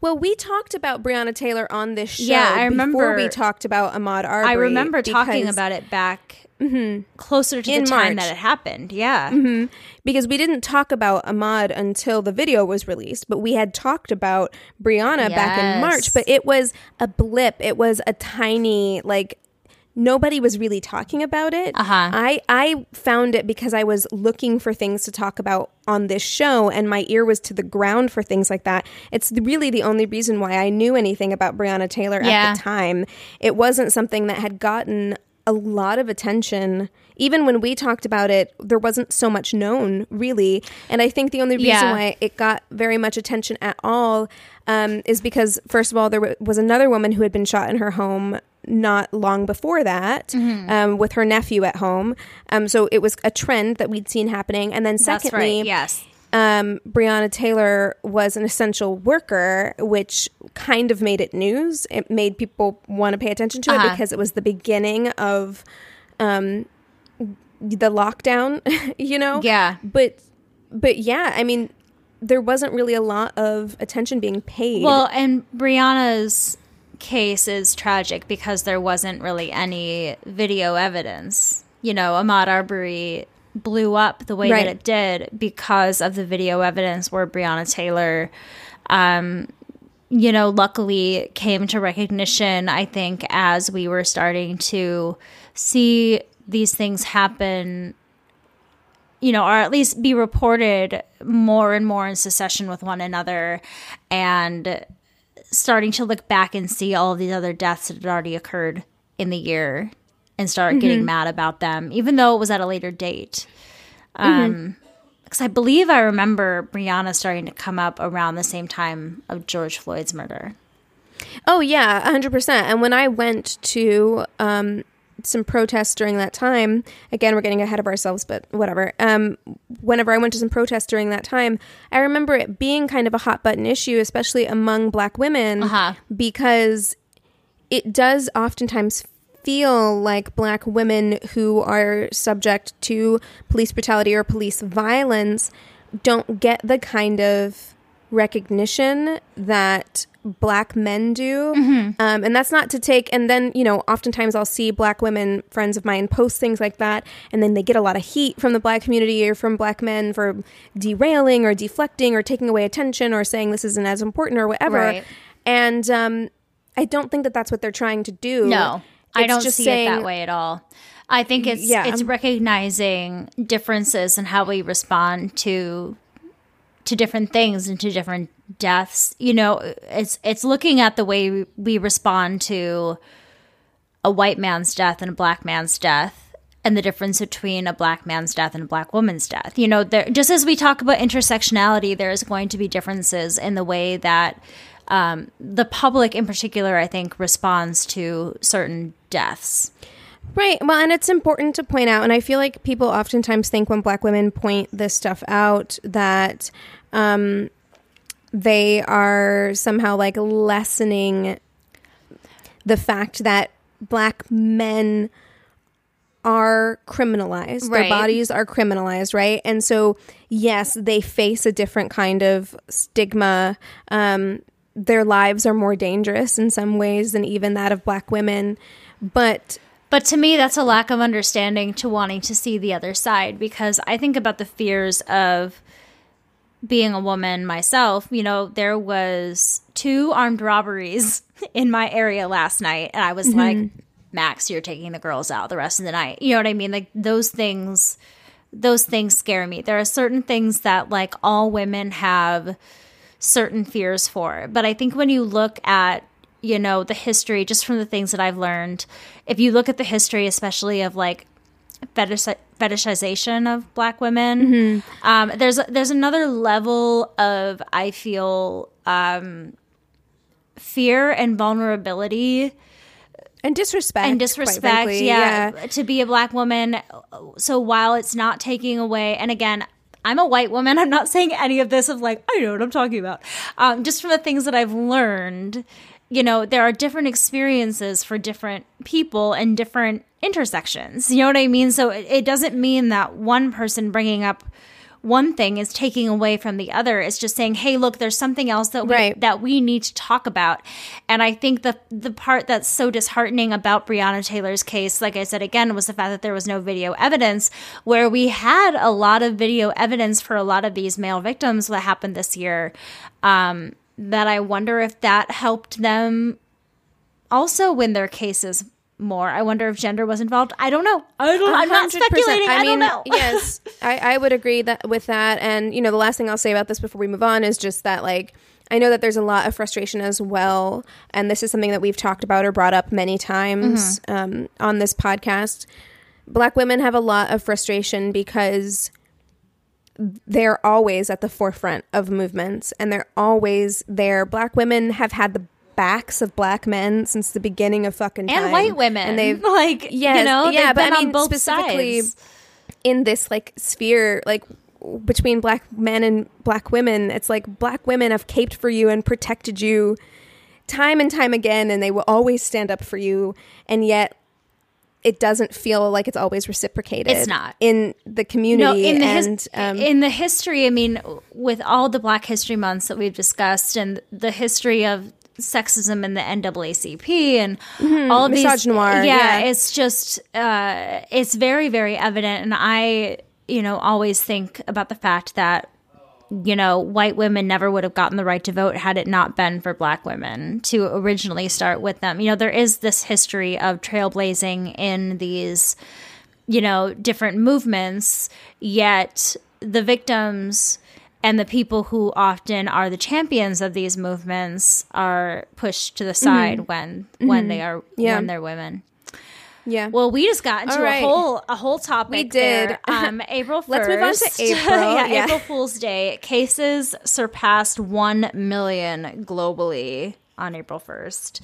[SPEAKER 2] Well, we talked about Breonna Taylor on this show.
[SPEAKER 3] Yeah, I
[SPEAKER 2] before
[SPEAKER 3] remember-
[SPEAKER 2] we talked about Ahmaud Arbery.
[SPEAKER 3] I remember talking about it back mm-hmm. closer to
[SPEAKER 2] In
[SPEAKER 3] the time
[SPEAKER 2] March.
[SPEAKER 3] that it happened. Yeah. Mm-hmm.
[SPEAKER 2] because we didn't talk about Ahmaud until the video was released, but we had talked about Breonna back in March, but it was a blip. It was a tiny like nobody was really talking about it.
[SPEAKER 3] Uh-huh.
[SPEAKER 2] I I found it because I was looking for things to talk about on this show and my ear was to the ground for things like that. It's really the only reason why I knew anything about Breonna Taylor
[SPEAKER 3] Yeah.
[SPEAKER 2] at the time. It wasn't something that had gotten a lot of attention. Even when we talked about it, there wasn't so much known, really. And I think the only reason
[SPEAKER 3] Yeah.
[SPEAKER 2] why it got very much attention at all um, is because, first of all, there wa- was another woman who had been shot in her home not long before that
[SPEAKER 3] Mm-hmm.
[SPEAKER 2] um, with her nephew at home. Um, so it was a trend that we'd seen happening. And then, secondly,
[SPEAKER 3] right. Yes.
[SPEAKER 2] um, Breonna Taylor was an essential worker, which kind of made it news. It made people want to pay attention to it
[SPEAKER 3] Uh-huh.
[SPEAKER 2] because it was the beginning of um, the lockdown, you know?
[SPEAKER 3] Yeah.
[SPEAKER 2] But, but yeah, I mean, there wasn't really a lot of attention being paid.
[SPEAKER 3] Well, and Breonna's case is tragic because there wasn't really any video evidence. You know, Ahmaud Arbery blew up the way
[SPEAKER 2] Right.
[SPEAKER 3] that it did because of the video evidence where Breonna Taylor, um, you know, luckily came to recognition, I think, as we were starting to see these things happen you know, or at least be reported more and more in succession with one another and starting to look back and see all of these other deaths that had already occurred in the year and start getting mad about them, even though it was at a later date. Um, because I believe I remember Breonna starting to come up around the same time of George Floyd's murder.
[SPEAKER 2] Oh yeah, hundred percent. And when I went to um, some protests during that time, again we're getting ahead of ourselves, but whatever. Um, whenever I went to some protests during that time, I remember it being kind of a hot button issue, especially among Black women,
[SPEAKER 3] Uh-huh.
[SPEAKER 2] because it does oftentimes feel like black women who are subject to police brutality or police violence don't get the kind of recognition that black men do um, and that's not to take and then you know oftentimes i'll see black women friends of mine post things like that and then they get a lot of heat from the black community or from black men for derailing or deflecting or taking away attention or saying this isn't as important or whatever
[SPEAKER 3] Right.
[SPEAKER 2] and um, I don't think that that's what they're trying to do.
[SPEAKER 3] No, I don't
[SPEAKER 2] just
[SPEAKER 3] see
[SPEAKER 2] saying-
[SPEAKER 3] it that way at all. I think it's
[SPEAKER 2] Yeah.
[SPEAKER 3] it's recognizing differences in how we respond to to different things and to different deaths. You know, it's it's looking at the way we, respond to a white man's death and a black man's death and the difference between a black man's death and a black woman's death. You know, there, just as we talk about intersectionality, there is going to be differences in the way that um, the public, in particular, I think, responds to certain deaths.
[SPEAKER 2] Right. Well, and it's important to point out, and I feel like people oftentimes think when black women point this stuff out that um, they are somehow like lessening the fact that black men are criminalized. Their bodies are criminalized, right? And so, yes, they face a different kind of stigma. Um, their lives are more dangerous in some ways than even that of black women. But
[SPEAKER 3] But to me, that's a lack of understanding to wanting to see the other side because I think about the fears of being a woman myself. You know, there was two armed robberies in my area last night, and I was mm-hmm. like, Max, you're taking the girls out the rest of the night. You know what I mean? Like those things those things scare me. There are certain things that like all women have certain fears for. But I think when you look at, you know, the history, just from the things that I've learned, if you look at the history, especially of like fetish- fetishization of black women, um, there's there's another level of I feel um, fear and vulnerability.
[SPEAKER 2] And disrespect
[SPEAKER 3] and disrespect
[SPEAKER 2] frankly.
[SPEAKER 3] yeah, to be a black woman. So while it's not taking away and again i'm a white woman. I'm not saying any of this of like i know what i'm talking about. Um, just from the things that i've learned you know there are different experiences for different people and different intersections you know what i mean so it, it doesn't mean that one person bringing up one thing is taking away from the other. It's just saying, "Hey, look, there's something else that we,
[SPEAKER 2] Right.
[SPEAKER 3] that we need to talk about." And I think the the part that's so disheartening about Breonna Taylor's case, like I said again, was the fact that there was no video evidence. Where we had a lot of video evidence for a lot of these male victims that happened this year. Um, that I wonder if that helped them also win their cases more. I wonder if gender was involved. I don't know. I don't. I'm not
[SPEAKER 2] 100%.
[SPEAKER 3] speculating. I, don't know.
[SPEAKER 2] yes, I, I would agree that with that. And you know, the last thing I'll say about this before we move on is just that like I know that there's a lot of frustration as well, and this is something that we've talked about or brought up many times um, on this podcast. Black women have a lot of frustration because they're always at the forefront of movements and they're always there. Black women have had the backs of black men since the beginning of fucking time.
[SPEAKER 3] and white women,
[SPEAKER 2] And they've
[SPEAKER 3] like
[SPEAKER 2] Yes,
[SPEAKER 3] you know,
[SPEAKER 2] yeah, but I mean
[SPEAKER 3] both
[SPEAKER 2] specifically
[SPEAKER 3] sides.
[SPEAKER 2] in this like sphere, like between black men and black women, it's like black women have caped for you and protected you time and time again, and they will always stand up for you, and yet it doesn't feel like it's always reciprocated.
[SPEAKER 3] It's not.
[SPEAKER 2] in the community
[SPEAKER 3] No, in the
[SPEAKER 2] and
[SPEAKER 3] his-
[SPEAKER 2] um,
[SPEAKER 3] in the history, I mean, with all the Black History months that we've discussed, and the history of sexism in the NAACP, and all of these,
[SPEAKER 2] Misogynoir,
[SPEAKER 3] yeah,
[SPEAKER 2] yeah.
[SPEAKER 3] it's just uh, it's very, very evident. And I, you know, always think about the fact that you know, white women never would have gotten the right to vote had it not been for black women to originally start with them. You know, there is this history of trailblazing in these, you know, different movements, yet the victims and the people who often are the champions of these movements are pushed to the mm-hmm. side when when mm-hmm. they are
[SPEAKER 2] Yeah.
[SPEAKER 3] when they're women.
[SPEAKER 2] Yeah.
[SPEAKER 3] Well, we just got into
[SPEAKER 2] right.
[SPEAKER 3] a whole a whole topic.
[SPEAKER 2] We did.
[SPEAKER 3] there. Um, April 1st.
[SPEAKER 2] Let's move on to April.
[SPEAKER 3] yeah,
[SPEAKER 2] Yeah.
[SPEAKER 3] April Fool's Day. Cases surpassed one million globally on April first.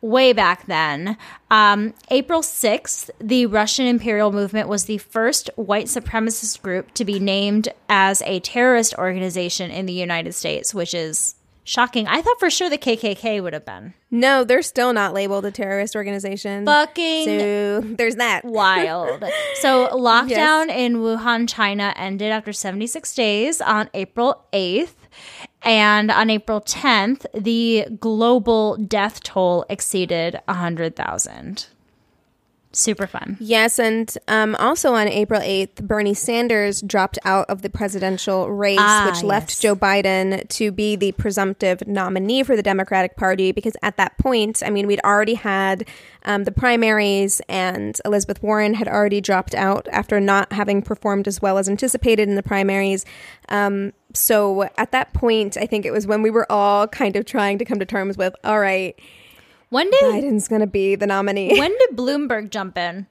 [SPEAKER 3] Way back then, um, April 6th, the Russian Imperial Movement was the first white supremacist group to be named as a terrorist organization in the United States, which is shocking. I thought for sure the KKK would have been.
[SPEAKER 2] no, they're still not labeled a terrorist organization.
[SPEAKER 3] Fucking
[SPEAKER 2] so there's that.
[SPEAKER 3] wild. So lockdown in Wuhan, China ended after 76 days on April 8th. And on April 10th, the global death toll exceeded 100,000. Super fun.
[SPEAKER 2] Yes, and um, also on April 8th, Bernie Sanders dropped out of the presidential race,
[SPEAKER 3] Ah,
[SPEAKER 2] which left
[SPEAKER 3] yes.
[SPEAKER 2] Joe Biden to be the presumptive nominee for the Democratic Party. Because at that point, I mean, we'd already had um, the primaries, and Elizabeth Warren had already dropped out after not having performed as well as anticipated in the primaries. Um, so at that point, I think it was when we were all kind of trying to come to terms with, all right,
[SPEAKER 3] When did
[SPEAKER 2] Biden's going to be the nominee.
[SPEAKER 3] when did Bloomberg jump in?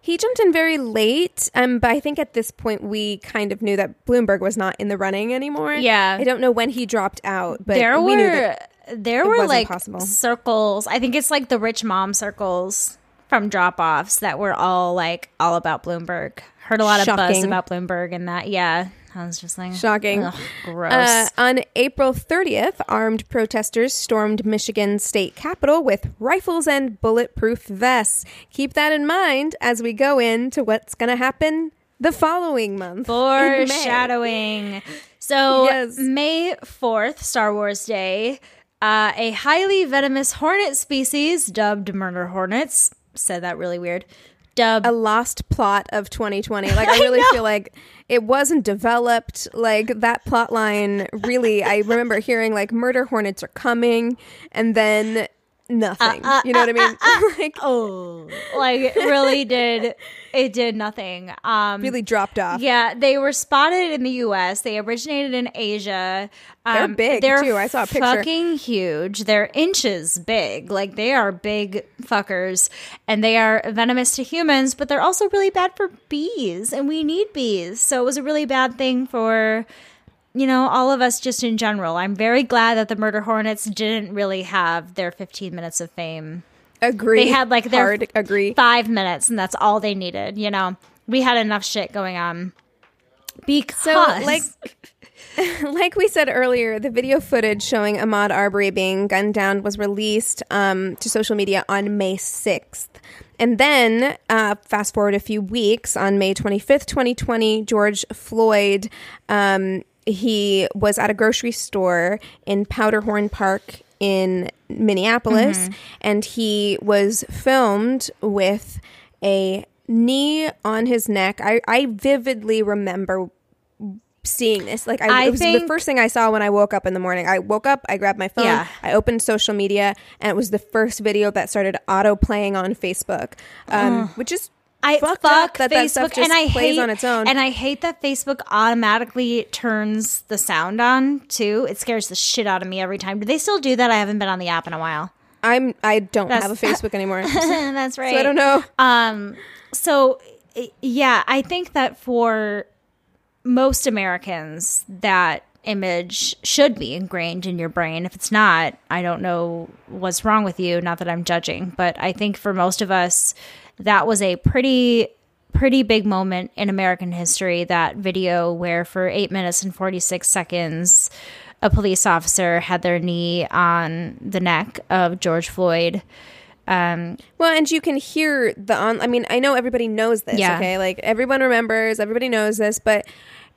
[SPEAKER 2] He jumped in very late, um, but I think at this point we kind of knew that Bloomberg was not in the running anymore.
[SPEAKER 3] Yeah.
[SPEAKER 2] I don't know when he dropped out, but
[SPEAKER 3] there
[SPEAKER 2] we knew
[SPEAKER 3] were
[SPEAKER 2] that.
[SPEAKER 3] there were like
[SPEAKER 2] possible.
[SPEAKER 3] circles. I think it's like the rich mom circles from drop offs that were all like all about Bloomberg. Heard a lot of buzz about Bloomberg and that. Yeah, Was just like
[SPEAKER 2] Shocking.
[SPEAKER 3] ugh, gross.
[SPEAKER 2] Uh, on April 30th, armed protesters stormed Michigan state capitol with rifles and bulletproof vests. Keep that in mind as we go into what's going to happen the following month.
[SPEAKER 3] Foreshadowing. So
[SPEAKER 2] Yes.
[SPEAKER 3] May fourth, Star Wars Day, uh, a highly venomous hornet species dubbed murder hornets. Said that really weird.
[SPEAKER 2] A lost plot of 2020. Like I really feel like it wasn't developed. Like that plot line really I remember hearing like murder hornets are coming and then nothing. you know what I mean? like
[SPEAKER 3] oh, like it really did. It did nothing. Um,
[SPEAKER 2] really dropped off.
[SPEAKER 3] Yeah, they were spotted in the U.S. They originated in Asia. Um,
[SPEAKER 2] They're big,
[SPEAKER 3] they're
[SPEAKER 2] too. I saw a picture.
[SPEAKER 3] Fucking huge. They're inches big. Like they are big fuckers, and they are venomous to humans. But they're also really bad for bees, and we need bees. So it was a really bad thing for. You know, all of us just in general. I'm very glad that the murder hornets didn't really have their 15 minutes of fame
[SPEAKER 2] Agree.
[SPEAKER 3] they had like their
[SPEAKER 2] hard agree.
[SPEAKER 3] five minutes and that's all they needed you know we had enough shit going on because
[SPEAKER 2] So, like, like we said earlier, the video footage showing Ahmaud Arbery being gunned down was released um, to social media on May 6th. And then, uh, fast forward a few weeks, on May 25th, 2020, George Floyd, um, he was at a grocery store in Powderhorn Park in Minneapolis, and he was filmed with a knee on his neck. I, I vividly remember seeing this. Like I,
[SPEAKER 3] I
[SPEAKER 2] it was the first thing I saw when I woke up in the morning. I woke up, I grabbed my phone,
[SPEAKER 3] Yeah.
[SPEAKER 2] I opened social media, and it was the first video that started auto playing on Facebook, um, which is
[SPEAKER 3] I fuck
[SPEAKER 2] up that
[SPEAKER 3] Facebook,
[SPEAKER 2] that stuff just
[SPEAKER 3] and I
[SPEAKER 2] plays
[SPEAKER 3] hate,
[SPEAKER 2] on its own.
[SPEAKER 3] And I hate that Facebook automatically turns the sound on too. It scares the shit out of me every time. Do they still do that? I haven't been on the app in a while.
[SPEAKER 2] I'm I don't
[SPEAKER 3] That's-
[SPEAKER 2] have a Facebook anymore,
[SPEAKER 3] That's right.
[SPEAKER 2] So I don't know.
[SPEAKER 3] Um, so i- yeah, I think that for most Americans, that image should be ingrained in your brain. If it's not, I don't know what's wrong with you. Not that I'm judging, but I think for most of us, that was a pretty pretty big moment in American history that video where for 8 minutes and 46 seconds a police officer had their knee on the neck of George Floyd um
[SPEAKER 2] Well, and you can hear the on. I mean, I know everybody knows this.
[SPEAKER 3] Yeah.
[SPEAKER 2] Okay, like everyone remembers, everybody knows this, but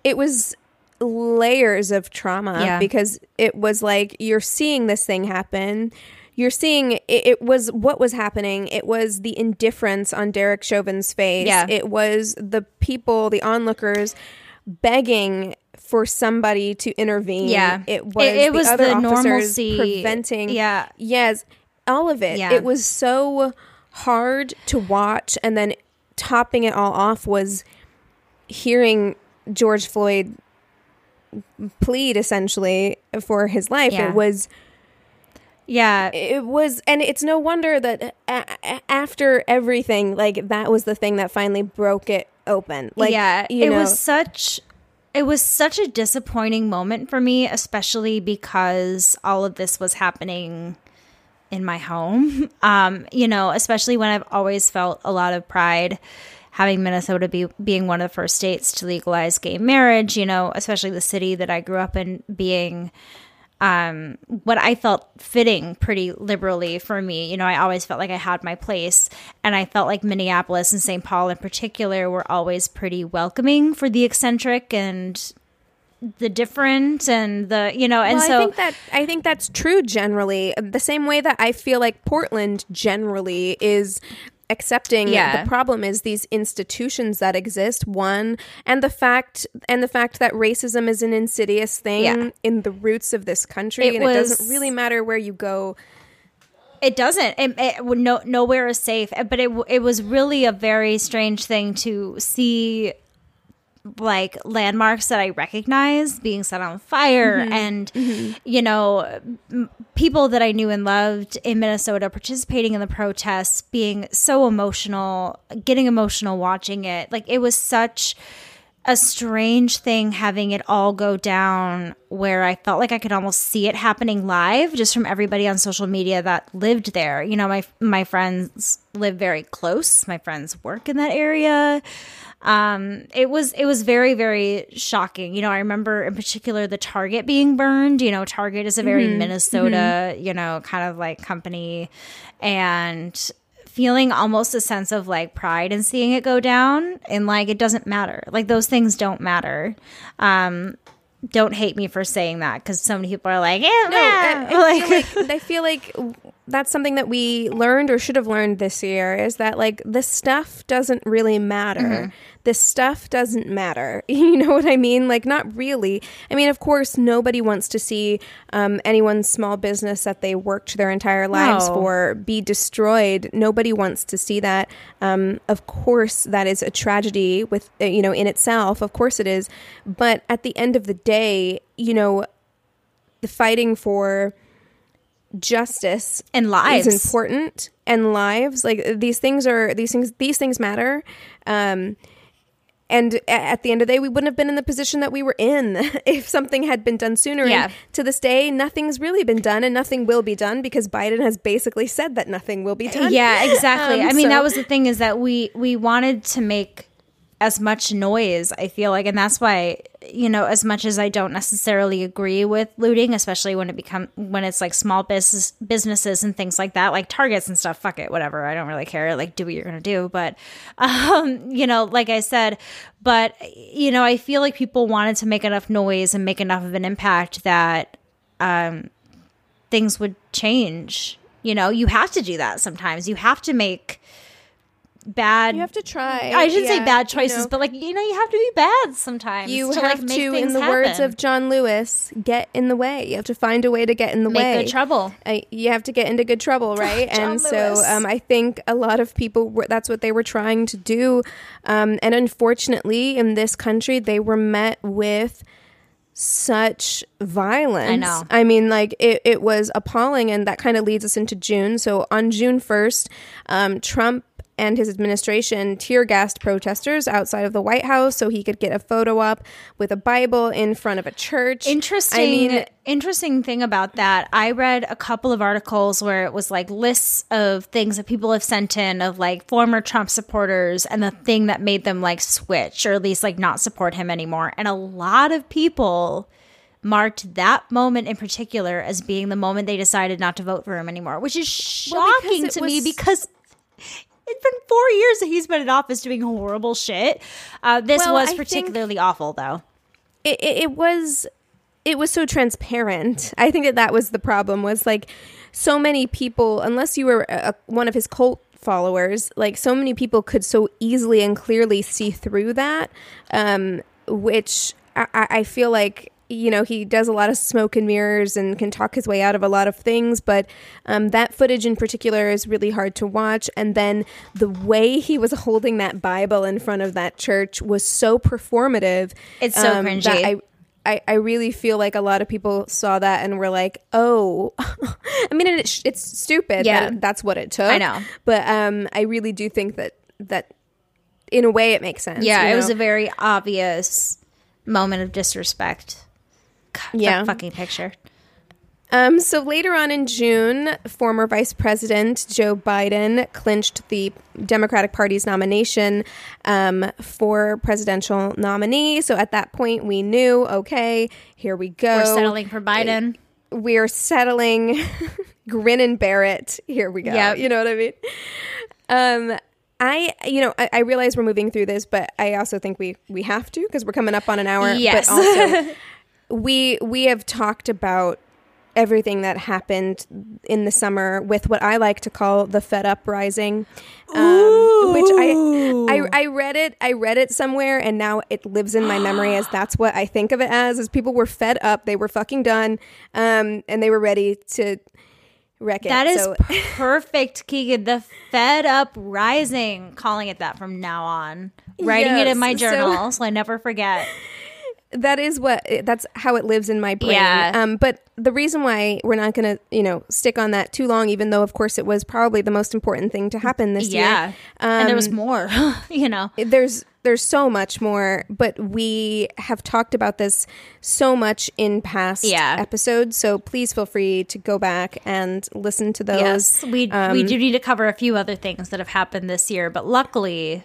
[SPEAKER 2] it was layers of trauma
[SPEAKER 3] Yeah.
[SPEAKER 2] because it was like you're seeing this thing happen. You're seeing it, it was what was happening. It was the indifference on Derek Chauvin's face.
[SPEAKER 3] Yeah.
[SPEAKER 2] It was the people, the onlookers, begging for somebody to intervene.
[SPEAKER 3] Yeah.
[SPEAKER 2] it was.
[SPEAKER 3] It- it
[SPEAKER 2] the
[SPEAKER 3] was
[SPEAKER 2] other
[SPEAKER 3] the
[SPEAKER 2] officers
[SPEAKER 3] normalcy.
[SPEAKER 2] preventing.
[SPEAKER 3] Yeah.
[SPEAKER 2] Yes, all of it.
[SPEAKER 3] Yeah.
[SPEAKER 2] It was so hard to watch, and then topping it all off was hearing George Floyd plead essentially for his life.
[SPEAKER 3] Yeah.
[SPEAKER 2] It was
[SPEAKER 3] yeah.
[SPEAKER 2] It was and it's no wonder that a- after everything like that was the thing that finally broke it open. Like
[SPEAKER 3] yeah
[SPEAKER 2] you
[SPEAKER 3] it
[SPEAKER 2] know,
[SPEAKER 3] was such it was such a disappointing moment for me especially because all of this was happening in my home. Um you know especially when i've always felt a lot of pride having minnesota be being one of the first states to legalize gay marriage you know especially the city that i grew up in being um, what I felt fitting pretty liberally for me. You know, I always felt like I had my place, and I felt like Minneapolis and St. Paul in particular were always pretty welcoming for the eccentric and the different and the you know and
[SPEAKER 2] well,
[SPEAKER 3] so
[SPEAKER 2] I think that I think that's true generally. The same way that I feel like Portland generally is accepting
[SPEAKER 3] Yeah.
[SPEAKER 2] the problem is these institutions that exist one and the fact and the fact that racism is an insidious thing
[SPEAKER 3] Yeah.
[SPEAKER 2] in the roots of this country
[SPEAKER 3] It
[SPEAKER 2] and it doesn't really matter where you go
[SPEAKER 3] It doesn't. It, it, no, nowhere is safe. But it it was really a very strange thing to see, like landmarks that I recognize being set on fire, mm-hmm. and mm-hmm. you know, m- people that I knew and loved in Minnesota participating in the protests, being so emotional, getting emotional watching it. Like it was such a strange thing having it all go down where I felt like I could almost see it happening live just from everybody on social media that lived there. You know, my my friends live very close. My friends work in that area. Um it was it was very very shocking. You know, I remember in particular the Target being burned. You know, Target is a very Minnesota, you know, kind of like company. And feeling almost a sense of like pride in seeing it go down and like it doesn't matter. Like those things don't matter. Um don't hate me for saying that because so many people are like yeah
[SPEAKER 2] No, I, I
[SPEAKER 3] like,
[SPEAKER 2] feel like I feel like that's something that we learned or should have learned this year is that like the stuff doesn't really matter.
[SPEAKER 3] Mm-hmm.
[SPEAKER 2] This stuff doesn't matter. You know what I mean? Like not really. I mean, of course, nobody wants to see um, anyone's small business that they worked their entire lives
[SPEAKER 3] No.
[SPEAKER 2] for be destroyed. Nobody wants to see that. Um, of course, that is a tragedy with uh, you know in itself. Of course, it is. But at the end of the day, you know, the fighting for justice
[SPEAKER 3] and lives.
[SPEAKER 2] is important and lives like these things are these things these things matter. Um and at the end of the day we wouldn't have been in the position that we were in if something had been done sooner.
[SPEAKER 3] Yeah.
[SPEAKER 2] and to this day nothing's really been done and nothing will be done because biden has basically said that nothing will be done.
[SPEAKER 3] Yeah exactly.
[SPEAKER 2] Um,
[SPEAKER 3] i mean
[SPEAKER 2] so-
[SPEAKER 3] that was the thing is that we we wanted to make as much noise i feel like and that's why you know as much as i don't necessarily agree with looting especially when it become when it's like small business businesses and things like that like targets and stuff fuck it whatever i don't really care like do what you're gonna do but um you know like i said but you know i feel like people wanted to make enough noise and make enough of an impact that um things would change you know you have to do that sometimes you have to make bad.
[SPEAKER 2] You have to try.
[SPEAKER 3] I shouldn't say
[SPEAKER 2] Yeah,
[SPEAKER 3] bad
[SPEAKER 2] you
[SPEAKER 3] choices,
[SPEAKER 2] know.
[SPEAKER 3] but like you know, you have to be bad sometimes.
[SPEAKER 2] you
[SPEAKER 3] to,
[SPEAKER 2] have
[SPEAKER 3] like, make
[SPEAKER 2] to, in the words of John Lewis, get in the way. You have to find a way to get in the
[SPEAKER 3] make
[SPEAKER 2] way.
[SPEAKER 3] good trouble.
[SPEAKER 2] uh, you have to get into good trouble, right? And so um, I think a lot of people were, that's what they were trying to do. Um, and unfortunately, in this country, they were met with such violence.
[SPEAKER 3] I know.
[SPEAKER 2] I mean, like it, it was appalling, and that kind of leads us into June. So on June first, um, Trump and his administration tear gassed protesters outside of the White House so he could get a photo up with a Bible in front of a church.
[SPEAKER 3] Interesting.
[SPEAKER 2] I mean,
[SPEAKER 3] interesting thing about that. I read a couple of articles where it was like lists of things that people have sent in of like former Trump supporters and the thing that made them like switch or at least like not support him anymore. And a lot of people marked that moment in particular as being the moment they decided not to vote for him anymore, which is shocking
[SPEAKER 2] it
[SPEAKER 3] to me because it's been four years that he's been in office doing horrible shit. Uh, this
[SPEAKER 2] Well,
[SPEAKER 3] was
[SPEAKER 2] I
[SPEAKER 3] particularly awful, though.
[SPEAKER 2] it, it, it was it was so transparent i think that that was the problem was like so many people unless you were a, one of his cult followers like so many people could so easily and clearly see through that um, which I, I I feel like you know he does a lot of smoke and mirrors and can talk his way out of a lot of things but um, that footage in particular is really hard to watch and then the way he was holding that bible in front of that church was so performative
[SPEAKER 3] It's so
[SPEAKER 2] um,
[SPEAKER 3] cringy.
[SPEAKER 2] I, I, really feel like a lot of people saw that and were like, "Oh, I mean, it's it's stupid.
[SPEAKER 3] Yeah.
[SPEAKER 2] that that's what it took.
[SPEAKER 3] I know.
[SPEAKER 2] but um, I really do think that that in a way it makes sense.
[SPEAKER 3] Yeah,
[SPEAKER 2] you
[SPEAKER 3] it was a very obvious moment of disrespect. God,
[SPEAKER 2] Yeah.
[SPEAKER 3] that fucking picture.
[SPEAKER 2] Um, so later on in June, former Vice President Joe Biden clinched the Democratic Party's nomination um, for presidential nominee. So at that point, we knew, okay, here we go.
[SPEAKER 3] We're settling for Biden.
[SPEAKER 2] we're settling grin and bear it here we go
[SPEAKER 3] Yep.
[SPEAKER 2] you know what i mean um i you know I, I realize we're moving through this but i also think we we have to because we're coming up on an hour
[SPEAKER 3] Yes.
[SPEAKER 2] but also we we have talked about everything that happened in the summer with what I like to call the Fed Up Rising, um, which I, I I read it I read it somewhere and now it lives in my memory as that's what I think of it as. Is people were fed up, they were fucking done, um, and they were ready to wreck it.
[SPEAKER 3] That is
[SPEAKER 2] So-
[SPEAKER 3] perfect, Keegan. The Fed Up Rising, calling it that from now on. Writing it in my
[SPEAKER 2] Yes, so-
[SPEAKER 3] journal so I never forget.
[SPEAKER 2] That is what that's how it lives in my brain.
[SPEAKER 3] Yeah.
[SPEAKER 2] Um, but the reason why we're not going to, you know, stick on that too long, even though of course it was probably the most important thing to happen this year.
[SPEAKER 3] Yeah.
[SPEAKER 2] year.
[SPEAKER 3] and there was
[SPEAKER 2] Um,
[SPEAKER 3] more, you know.
[SPEAKER 2] there's there's so much more, but we have talked about this so much in past
[SPEAKER 3] Yeah.
[SPEAKER 2] episodes. So please feel free to go back and listen to those.
[SPEAKER 3] Yes, we we
[SPEAKER 2] Um,
[SPEAKER 3] do need to cover a few other things that have happened this year, but luckily,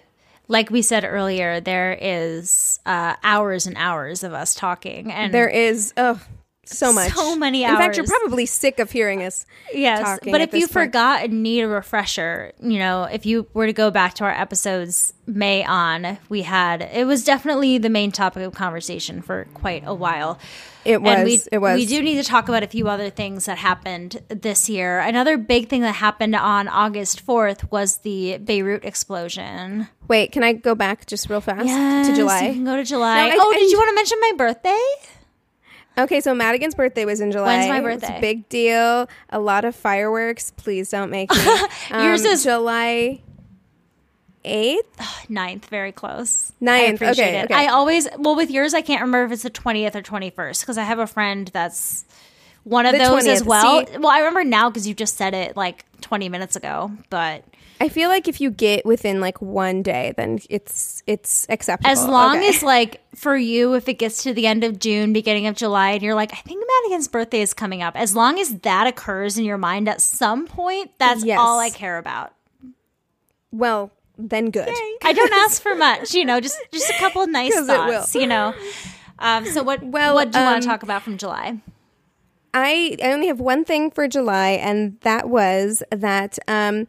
[SPEAKER 3] like we said earlier, there is uh, hours and hours of us talking, and
[SPEAKER 2] There is oh so much,
[SPEAKER 3] So many
[SPEAKER 2] In fact, you're probably sick of hearing us.
[SPEAKER 3] yes. But if you
[SPEAKER 2] point.
[SPEAKER 3] forgot and need a refresher, you know, if you were to go back to our episodes May on, we had it was definitely the main topic of conversation for quite a while.
[SPEAKER 2] It was.
[SPEAKER 3] And we,
[SPEAKER 2] it was.
[SPEAKER 3] We do need to talk about a few other things that happened this year. Another big thing that happened on August 4th was the Beirut explosion.
[SPEAKER 2] Wait, can I go back just real fast to July?
[SPEAKER 3] You can go to July.
[SPEAKER 2] No, I-
[SPEAKER 3] oh,
[SPEAKER 2] I-
[SPEAKER 3] did you want to mention my birthday?
[SPEAKER 2] Okay, so Madigan's birthday was in July.
[SPEAKER 3] When's my
[SPEAKER 2] It's
[SPEAKER 3] birthday?
[SPEAKER 2] a big deal. A lot of fireworks. Please don't make me.
[SPEAKER 3] Yours
[SPEAKER 2] Um,
[SPEAKER 3] is-
[SPEAKER 2] July eighth.
[SPEAKER 3] Ninth, very close.
[SPEAKER 2] Ninth,
[SPEAKER 3] I appreciate
[SPEAKER 2] okay,
[SPEAKER 3] it.
[SPEAKER 2] okay.
[SPEAKER 3] I always well with yours. I can't remember if it's the twentieth or twenty first because I have a friend that's one of
[SPEAKER 2] The
[SPEAKER 3] those as well.
[SPEAKER 2] See-
[SPEAKER 3] well, I remember now because you just said it like twenty minutes ago. But
[SPEAKER 2] I feel like if you get within like one day, then it's it's acceptable.
[SPEAKER 3] as long
[SPEAKER 2] Okay.
[SPEAKER 3] as like for you, if it gets to the end of June, beginning of July, and you're like, I think Madigan's birthday is coming up. As long as that occurs in your mind at some point, that's
[SPEAKER 2] Yes.
[SPEAKER 3] all I care about.
[SPEAKER 2] well, then good.
[SPEAKER 3] I don't ask for much, you know, just just a couple of nice thoughts, you know. Um, so what
[SPEAKER 2] Well,
[SPEAKER 3] what do you want
[SPEAKER 2] um,
[SPEAKER 3] to talk about from July?
[SPEAKER 2] I I only have one thing for July, and that was that. um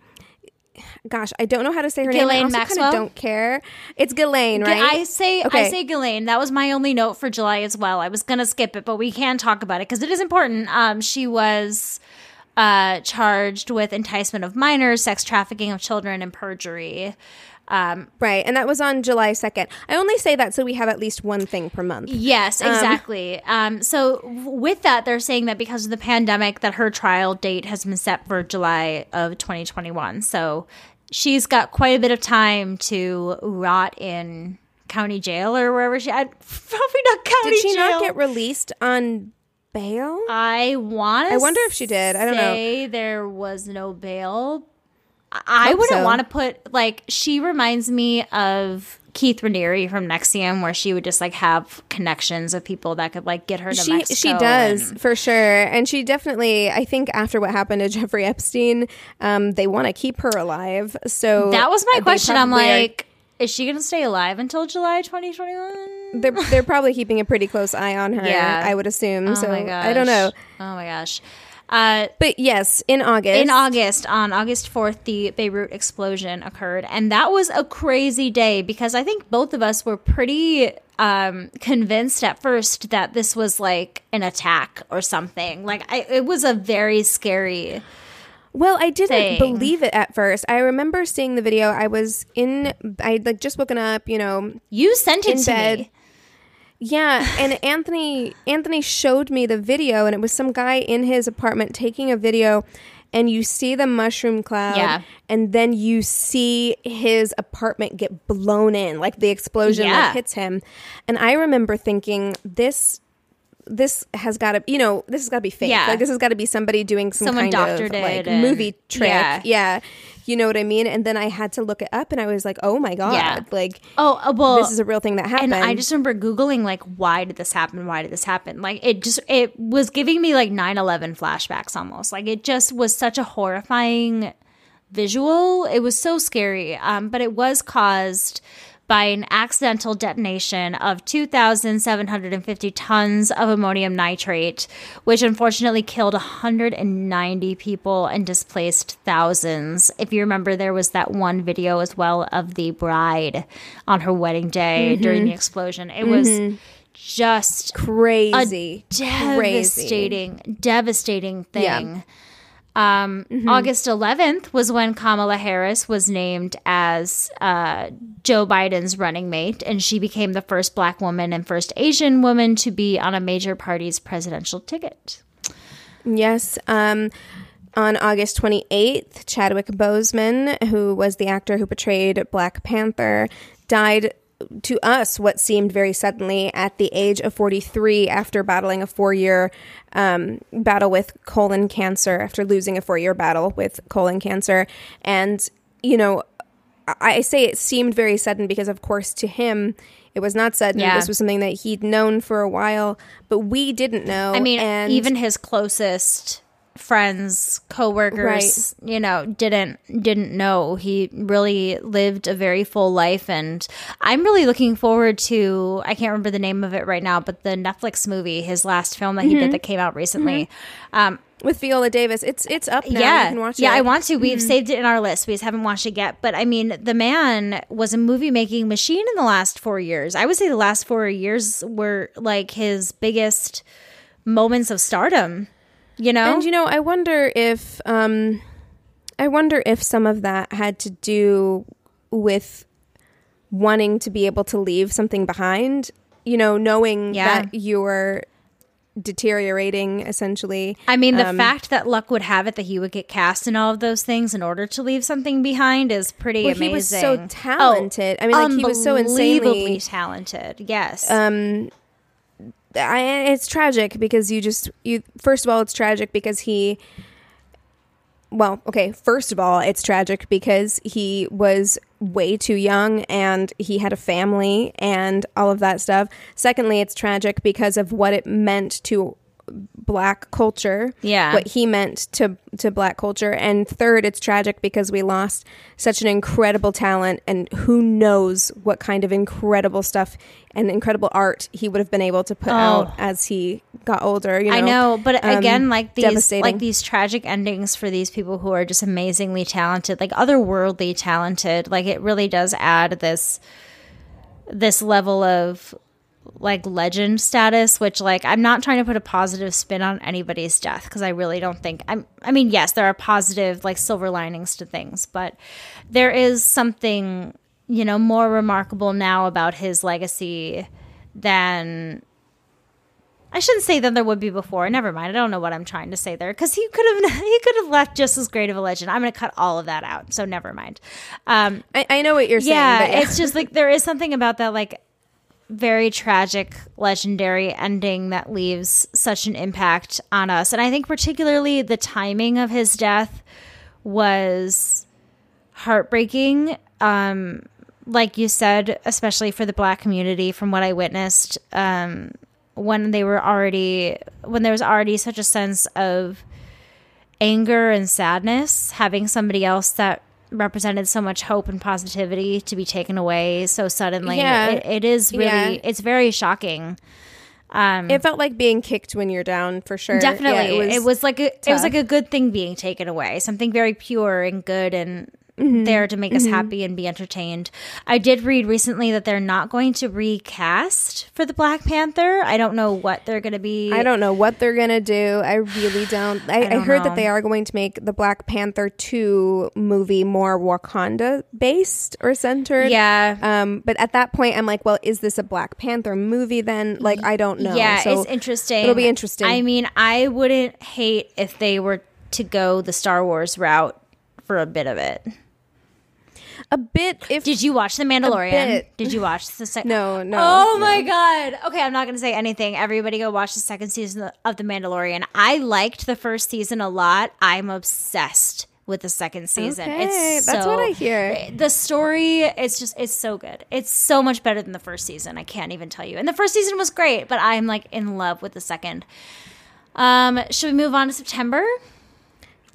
[SPEAKER 2] Gosh, I don't know how to say her name. I
[SPEAKER 3] Ghislaine
[SPEAKER 2] also
[SPEAKER 3] Maxwell?
[SPEAKER 2] Kind of don't care. It's Ghislaine, right?
[SPEAKER 3] I say I say Ghislaine. That was my only note for July as well. I was gonna skip it, but we can talk about it because it is important. Um, she was uh, charged with enticement of minors, sex trafficking of children, and perjury. Um,
[SPEAKER 2] Right. And that was on July 2nd. I only say that so we have at least one thing per month.
[SPEAKER 3] Yes, exactly. Um, so with that, they're saying that because of the pandemic, that her trial date has been set for July of 2021. So she's got quite a bit of time to rot in county jail or wherever she. I, probably not county jail.
[SPEAKER 2] Did she
[SPEAKER 3] jail.
[SPEAKER 2] not get released on bail?
[SPEAKER 3] I want.
[SPEAKER 2] I wonder if she did. I don't know.
[SPEAKER 3] There was no bail. I- wouldn't
[SPEAKER 2] so.
[SPEAKER 3] want to put like she reminds me of Keith Raniere from NXIVM, where she would just like have connections of people that could like get her to
[SPEAKER 2] she
[SPEAKER 3] Mexico.
[SPEAKER 2] she does
[SPEAKER 3] and-
[SPEAKER 2] for sure and she definitely i think after what happened to jeffrey epstein um, they want to keep her alive so
[SPEAKER 3] that was my question. I'm
[SPEAKER 2] probably are-
[SPEAKER 3] like, is she going to stay alive until July 2021?
[SPEAKER 2] they're, they're probably keeping a pretty close eye on her
[SPEAKER 3] Yeah.
[SPEAKER 2] i would assume
[SPEAKER 3] Oh
[SPEAKER 2] so
[SPEAKER 3] my gosh.
[SPEAKER 2] i don't know
[SPEAKER 3] Oh my gosh. Uh,
[SPEAKER 2] but yes in august
[SPEAKER 3] in August, on August 4th, the Beirut explosion occurred. And that was a crazy day because I think both of us were pretty um, convinced at first that this was like an attack or something. Like, I, it was a very scary.
[SPEAKER 2] Well, I didn't
[SPEAKER 3] thing.
[SPEAKER 2] believe it at first. I remember seeing the video. I was in, I'd like just woken up, you know,
[SPEAKER 3] You sent it
[SPEAKER 2] In
[SPEAKER 3] to
[SPEAKER 2] bed.
[SPEAKER 3] me.
[SPEAKER 2] Yeah, and Anthony Anthony showed me the video and it was some guy in his apartment taking a video and you see the mushroom cloud
[SPEAKER 3] Yeah.
[SPEAKER 2] and then you see his apartment get blown in like the explosion
[SPEAKER 3] Yeah.
[SPEAKER 2] like hits him. And I remember thinking this this has got to you know this has got to be fake
[SPEAKER 3] Yeah.
[SPEAKER 2] like this has got to be somebody doing some
[SPEAKER 3] Someone
[SPEAKER 2] kind of like
[SPEAKER 3] and-
[SPEAKER 2] movie trick
[SPEAKER 3] yeah.
[SPEAKER 2] yeah you know what i mean and then i had to look it up and i was like oh my god
[SPEAKER 3] Yeah.
[SPEAKER 2] like
[SPEAKER 3] Oh, uh, well.
[SPEAKER 2] this is a real thing that happened
[SPEAKER 3] and I just remember googling like why did this happen? Why did this happen? Like it just it was giving me like 9/11 flashbacks almost. Like it just was such a horrifying visual. It was so scary. Um but it was caused by an accidental detonation of 2,750 tons of ammonium nitrate, which unfortunately killed 190 people and displaced thousands. If you remember, there was that one video as well of the bride on her wedding day mm-hmm. during the explosion. It was mm-hmm. just
[SPEAKER 2] crazy crazy
[SPEAKER 3] devastating, devastating
[SPEAKER 2] Yeah.
[SPEAKER 3] Um, August 11th was when Kamala Harris was named as uh, Joe Biden's running mate, and she became the first black woman and first Asian woman to be on a major party's presidential ticket.
[SPEAKER 2] Yes. Um, on August 28th, Chadwick Boseman, who was the actor who portrayed Black Panther, died to us what seemed very suddenly at the age of 43 after battling a four year um, battle with colon cancer, after losing a four year battle with colon cancer. And, you know, I I say it seemed very sudden because, of course, to him, it was not sudden.
[SPEAKER 3] Yeah.
[SPEAKER 2] This was something that he'd known for a while, but we didn't know.
[SPEAKER 3] I mean,
[SPEAKER 2] and
[SPEAKER 3] even his closest friends, coworkers, you know, didn't didn't know. He really lived a very full life and I'm really looking forward to I can't remember the name of it right now, but the Netflix movie, his last film that he
[SPEAKER 2] Mm-hmm.
[SPEAKER 3] did that came out recently. Um
[SPEAKER 2] with Viola Davis. It's it's up now.
[SPEAKER 3] yeah,
[SPEAKER 2] you can watch
[SPEAKER 3] yeah,
[SPEAKER 2] it. Mm-hmm.
[SPEAKER 3] I want to. We've saved it in our list. We just haven't watched it yet. But I mean, the man was a movie making machine in the last four years. I would say the last four years were like his biggest moments of stardom. You know,
[SPEAKER 2] And you know, I wonder if um, I wonder if some of that had to do with wanting to be able to leave something behind. You know, knowing
[SPEAKER 3] Yeah.
[SPEAKER 2] that you're deteriorating essentially.
[SPEAKER 3] I mean, the
[SPEAKER 2] Um,
[SPEAKER 3] fact that luck would have it that he would get cast in all of those things in order to leave something behind is pretty
[SPEAKER 2] Well,
[SPEAKER 3] amazing.
[SPEAKER 2] he was so talented. I mean, like, he was so insanely-
[SPEAKER 3] talented. Yes.
[SPEAKER 2] um I, it's tragic because you just you first of all it's tragic because he well okay first of all it's tragic because he was way too young and he had a family and all of that stuff. Secondly it's tragic because of what it meant to black culture
[SPEAKER 3] Yeah.
[SPEAKER 2] what he meant to to black culture and third it's tragic because we lost such an incredible talent and who knows what kind of incredible stuff and incredible art he would have been able to put
[SPEAKER 3] Oh.
[SPEAKER 2] out as he got older you know
[SPEAKER 3] I know, but
[SPEAKER 2] Um,
[SPEAKER 3] again, like these like these tragic endings for these people who are just amazingly talented, like otherworldly talented, like it really does add this this level of like legend status which like i'm not trying to put a positive spin on anybody's death because i really don't think i'm i mean yes there are positive like silver linings to things but there is something you know more remarkable now about his legacy than I shouldn't say than there would be before. Never mind. I don't know what I'm trying to say there because he could have he could have left just as great of a legend. I'm going to cut all of that out. So never mind. Um,
[SPEAKER 2] I, I know what you're saying. but yeah.
[SPEAKER 3] it's just like there is something about that like very tragic legendary ending that leaves such an impact on us. And i think particularly the timing of his death was heartbreaking. Um like you said especially for the black community from what i witnessed um when they were already when there was already such a sense of anger and sadness having somebody else that represented so much hope and positivity to be taken away so suddenly
[SPEAKER 2] Yeah.
[SPEAKER 3] it, it is really
[SPEAKER 2] Yeah.
[SPEAKER 3] it's very shocking um
[SPEAKER 2] it felt like being kicked when you're down for sure.
[SPEAKER 3] definitely
[SPEAKER 2] Yeah,
[SPEAKER 3] it, was, like a, it was like a good thing being taken away something very pure and good and
[SPEAKER 2] Mm-hmm.
[SPEAKER 3] there to make us happy and be entertained i did read recently that they're not going to recast for the black panther i don't know what they're going to be
[SPEAKER 2] I don't know what they're gonna do. I really don't. I, I,
[SPEAKER 3] don't
[SPEAKER 2] heard
[SPEAKER 3] know.
[SPEAKER 2] that they are going to make the Black Panther two movie more Wakanda based or centered.
[SPEAKER 3] yeah
[SPEAKER 2] Um, but at that point, I'm like, well, is this a Black Panther movie then? Like, I don't know.
[SPEAKER 3] Yeah,
[SPEAKER 2] So
[SPEAKER 3] it's interesting.
[SPEAKER 2] It'll be interesting.
[SPEAKER 3] I mean, I wouldn't hate if they were to go the Star Wars route for a bit of it.
[SPEAKER 2] A bit. If
[SPEAKER 3] Did you watch The Mandalorian? Did you watch the second?
[SPEAKER 2] no, no.
[SPEAKER 3] Oh
[SPEAKER 2] no.
[SPEAKER 3] my god. Okay, I'm not going to say anything. Everybody go watch the second season of The Mandalorian. I liked the first season a lot. I'm obsessed with the second season.
[SPEAKER 2] Okay,
[SPEAKER 3] It's
[SPEAKER 2] that's what I hear.
[SPEAKER 3] The story, it's just it's so good. It's so much better than the first season. I can't even tell you. And the first season was great, but I'm like in love with the second. Um, should we move on to September?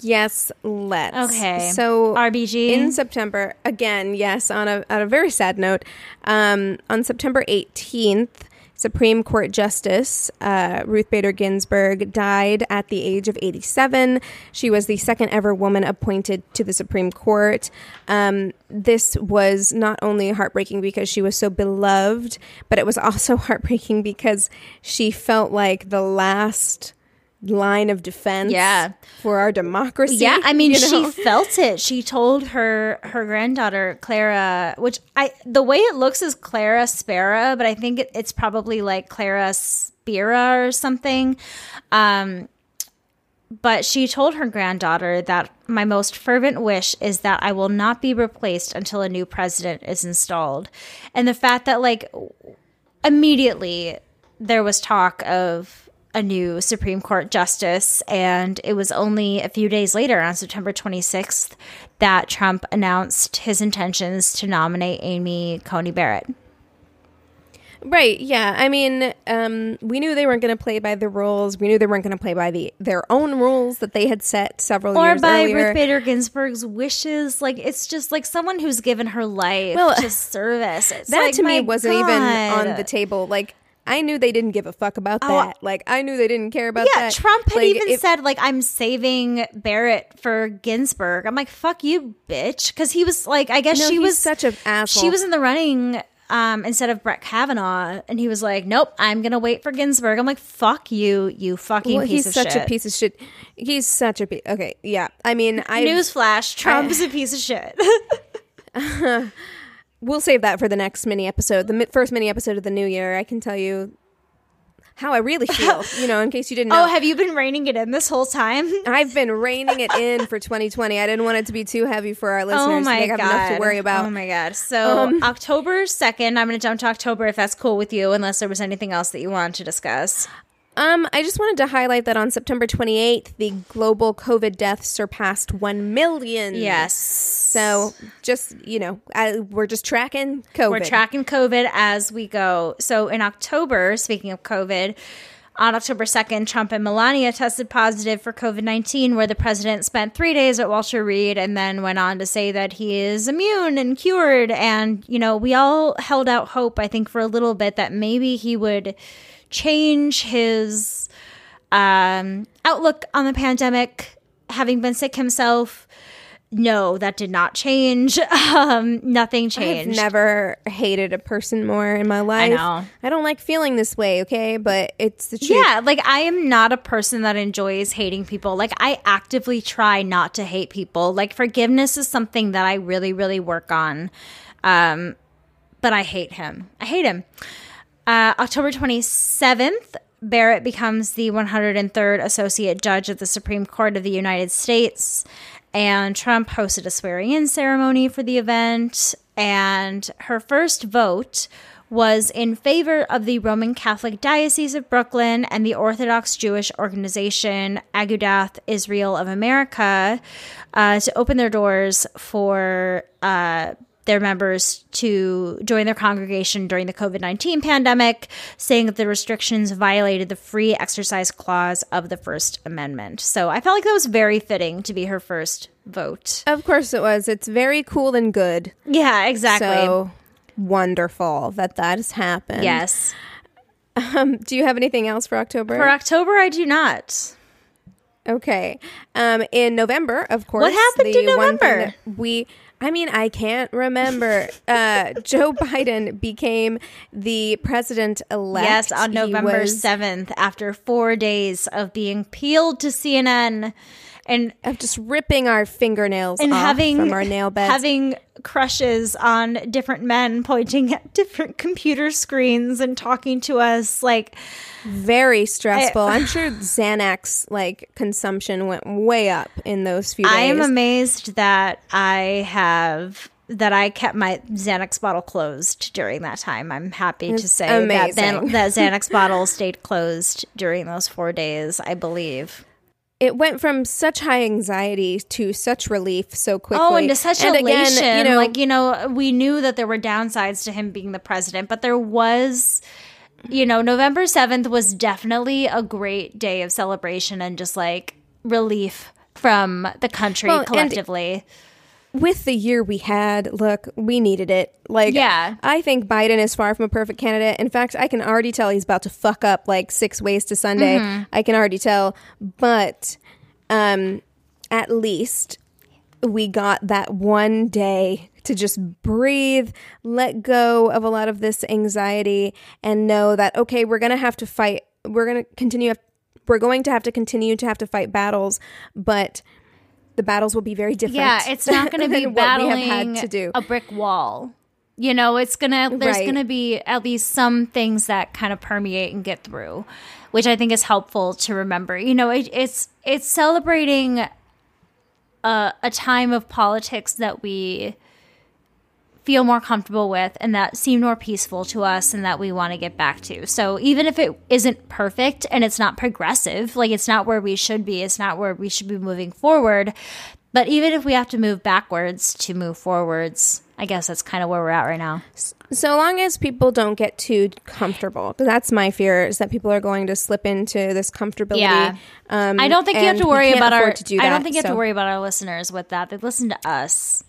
[SPEAKER 2] Yes, let's.
[SPEAKER 3] Okay.
[SPEAKER 2] So
[SPEAKER 3] RBG.
[SPEAKER 2] in September again. Yes, on a on a very sad note, um, on September eighteenth. Supreme Court Justice uh, Ruth Bader Ginsburg died at the age of 87. She was the second ever woman appointed to the Supreme Court. Um, this was not only heartbreaking because she was so beloved, but it was also heartbreaking because she felt like the last line of defense
[SPEAKER 3] Yeah.
[SPEAKER 2] for our democracy.
[SPEAKER 3] Yeah, I mean,
[SPEAKER 2] you know?
[SPEAKER 3] she felt it. She told her her granddaughter Clara, which I the way it looks is Clara Spera, but I think it, it's probably like Clara Spira or something. Um, but she told her granddaughter that my most fervent wish is that I will not be replaced until a new president is installed, and the fact that like immediately there was talk of a new Supreme Court justice, and it was only a few days later, on September 26th, that Trump announced his intentions to nominate Amy Coney Barrett.
[SPEAKER 2] Right. Yeah. I mean, um, we knew they weren't going to play by the rules. We knew they weren't going to play by the their own rules that they had set several
[SPEAKER 3] Or
[SPEAKER 2] years
[SPEAKER 3] by
[SPEAKER 2] earlier.
[SPEAKER 3] Ruth Bader Ginsburg's wishes. Like, it's just like someone who's given her life
[SPEAKER 2] Well,
[SPEAKER 3] to service. It's
[SPEAKER 2] that
[SPEAKER 3] like,
[SPEAKER 2] to me wasn't even on the table. Like, I knew they didn't give a fuck about
[SPEAKER 3] Oh,
[SPEAKER 2] that. Like, I knew they didn't care about
[SPEAKER 3] Yeah,
[SPEAKER 2] that.
[SPEAKER 3] Trump had
[SPEAKER 2] Like,
[SPEAKER 3] even
[SPEAKER 2] if-
[SPEAKER 3] said like I'm saving Barrett for Ginsburg. I'm like, fuck you, bitch, because he was like, I guess
[SPEAKER 2] No,
[SPEAKER 3] she was
[SPEAKER 2] such an asshole.
[SPEAKER 3] She was in the running um, instead of Brett Kavanaugh, and he was like, nope, I'm gonna wait for Ginsburg. I'm like, fuck you, you fucking
[SPEAKER 2] Well,
[SPEAKER 3] piece
[SPEAKER 2] he's such a piece of shit. He's such a piece. Okay. Yeah. I mean, I
[SPEAKER 3] Newsflash: Trump is a piece of shit.
[SPEAKER 2] we'll save that for the next mini episode, the mi- first mini episode of the new year. I can tell you how I really feel. you know, in case you didn't know.
[SPEAKER 3] oh, have you been reining it in this whole time?
[SPEAKER 2] I've been reining it in for 2020. I didn't want it to be too heavy for our listeners.
[SPEAKER 3] Oh my god!
[SPEAKER 2] have enough to worry about.
[SPEAKER 3] Oh my god! So
[SPEAKER 2] Um,
[SPEAKER 3] October second, I'm going to jump to October if that's cool with you, unless there was anything else that you wanted to discuss.
[SPEAKER 2] Um, I just wanted to highlight that on September 28th, the global COVID deaths surpassed 1 million.
[SPEAKER 3] Yes.
[SPEAKER 2] So just, you know, I, we're just tracking COVID.
[SPEAKER 3] We're tracking COVID as we go. So in October, speaking of COVID, on October 2nd, Trump and Melania tested positive for COVID 19, where the president spent three days at Walter Reed and then went on to say that he is immune and cured. And, you know, we all held out hope, I think, for a little bit that maybe he would change his um, outlook on the pandemic, having been sick himself. no, that did not change. Um, nothing
[SPEAKER 2] I've
[SPEAKER 3] changed.
[SPEAKER 2] never hated a person more in my life.
[SPEAKER 3] I know.
[SPEAKER 2] I don't like feeling this way, okay? But it's the truth.
[SPEAKER 3] Yeah, like I am not a person that enjoys hating people. Like I actively try not to hate people. Like forgiveness is something that I really, really work on. Um, but I hate him. I hate him. Uh, October 27th, Barrett becomes the 103rd Associate Judge of the Supreme Court of the United States. And Trump hosted a swearing in ceremony for the event. And her first vote was in favor of the Roman Catholic Diocese of Brooklyn and the Orthodox Jewish organization Agudath Israel of America uh, to open their doors for uh, their members to join their congregation during the COVID 19 pandemic, saying that the restrictions violated the free exercise clause of the First Amendment. So I felt like that was very fitting to be her first vote.
[SPEAKER 2] Of course it was. It's very cool and good.
[SPEAKER 3] Yeah, exactly.
[SPEAKER 2] So wonderful that that has happened.
[SPEAKER 3] yes.
[SPEAKER 2] Um, do you have anything else for October?
[SPEAKER 3] For October, I do not.
[SPEAKER 2] Okay. Um, in November, of course.
[SPEAKER 3] What happened in November?
[SPEAKER 2] We, I mean, I can't remember. uh, Joe Biden became the president elect.
[SPEAKER 3] Yes, on November
[SPEAKER 2] was-
[SPEAKER 3] 7th, after four days of being peeled to CNN and
[SPEAKER 2] of just ripping our fingernails
[SPEAKER 3] and
[SPEAKER 2] off
[SPEAKER 3] having
[SPEAKER 2] from our nail beds.
[SPEAKER 3] having crushes on different men pointing at different computer screens and talking to us like
[SPEAKER 2] very stressful. I, am sure Xanax like consumption went way up in those few days.
[SPEAKER 3] I am amazed that I have that I kept my Xanax bottle closed during that time. I'm happy to say that
[SPEAKER 2] amazing.
[SPEAKER 3] That Xanax bottle stayed closed during those 4 days, I believe.
[SPEAKER 2] It went from such high anxiety to such relief so quickly.
[SPEAKER 3] Oh, and to such
[SPEAKER 2] and
[SPEAKER 3] elation.
[SPEAKER 2] Again, you know,
[SPEAKER 3] like, you know, we knew that there were downsides to him being the president, but there was, you know, November 7th was definitely a great day of celebration and just like relief from the country
[SPEAKER 2] Well, and-
[SPEAKER 3] collectively.
[SPEAKER 2] With the year we had, look, we needed it. Like,
[SPEAKER 3] Yeah.
[SPEAKER 2] I think Biden is far from a perfect candidate. In fact, I can already tell he's about to fuck up like six ways to Sunday.
[SPEAKER 3] Mm-hmm.
[SPEAKER 2] I can already tell. But um, at least we got that one day to just breathe, let go of a lot of this anxiety, and know that, okay, we're going to have to fight. We're going to continue. We're going to have to continue to have to fight battles, but the battles will be very different.
[SPEAKER 3] yeah, it's not going to be
[SPEAKER 2] what
[SPEAKER 3] battling
[SPEAKER 2] we have had to do.
[SPEAKER 3] a brick wall. You know, it's gonna. There's
[SPEAKER 2] Right.
[SPEAKER 3] gonna be at least some things that kind of permeate and get through, which I think is helpful to remember. You know, it, it's it's celebrating a, a time of politics that we feel more comfortable with and that seem more peaceful to us and that we want to get back to. So even if it isn't perfect and it's not progressive, like it's not where we should be, it's not where we should be moving forward, but even if we have to move backwards to move forwards, I guess that's kind of where we're at right now.
[SPEAKER 2] So long as people don't get too comfortable, that's my fear is that people are going to slip into this comfortability.
[SPEAKER 3] Yeah.
[SPEAKER 2] Um,
[SPEAKER 3] I don't think you have to worry about our
[SPEAKER 2] to do
[SPEAKER 3] I don't think you have
[SPEAKER 2] so
[SPEAKER 3] to worry about our listeners with that. They listen to us.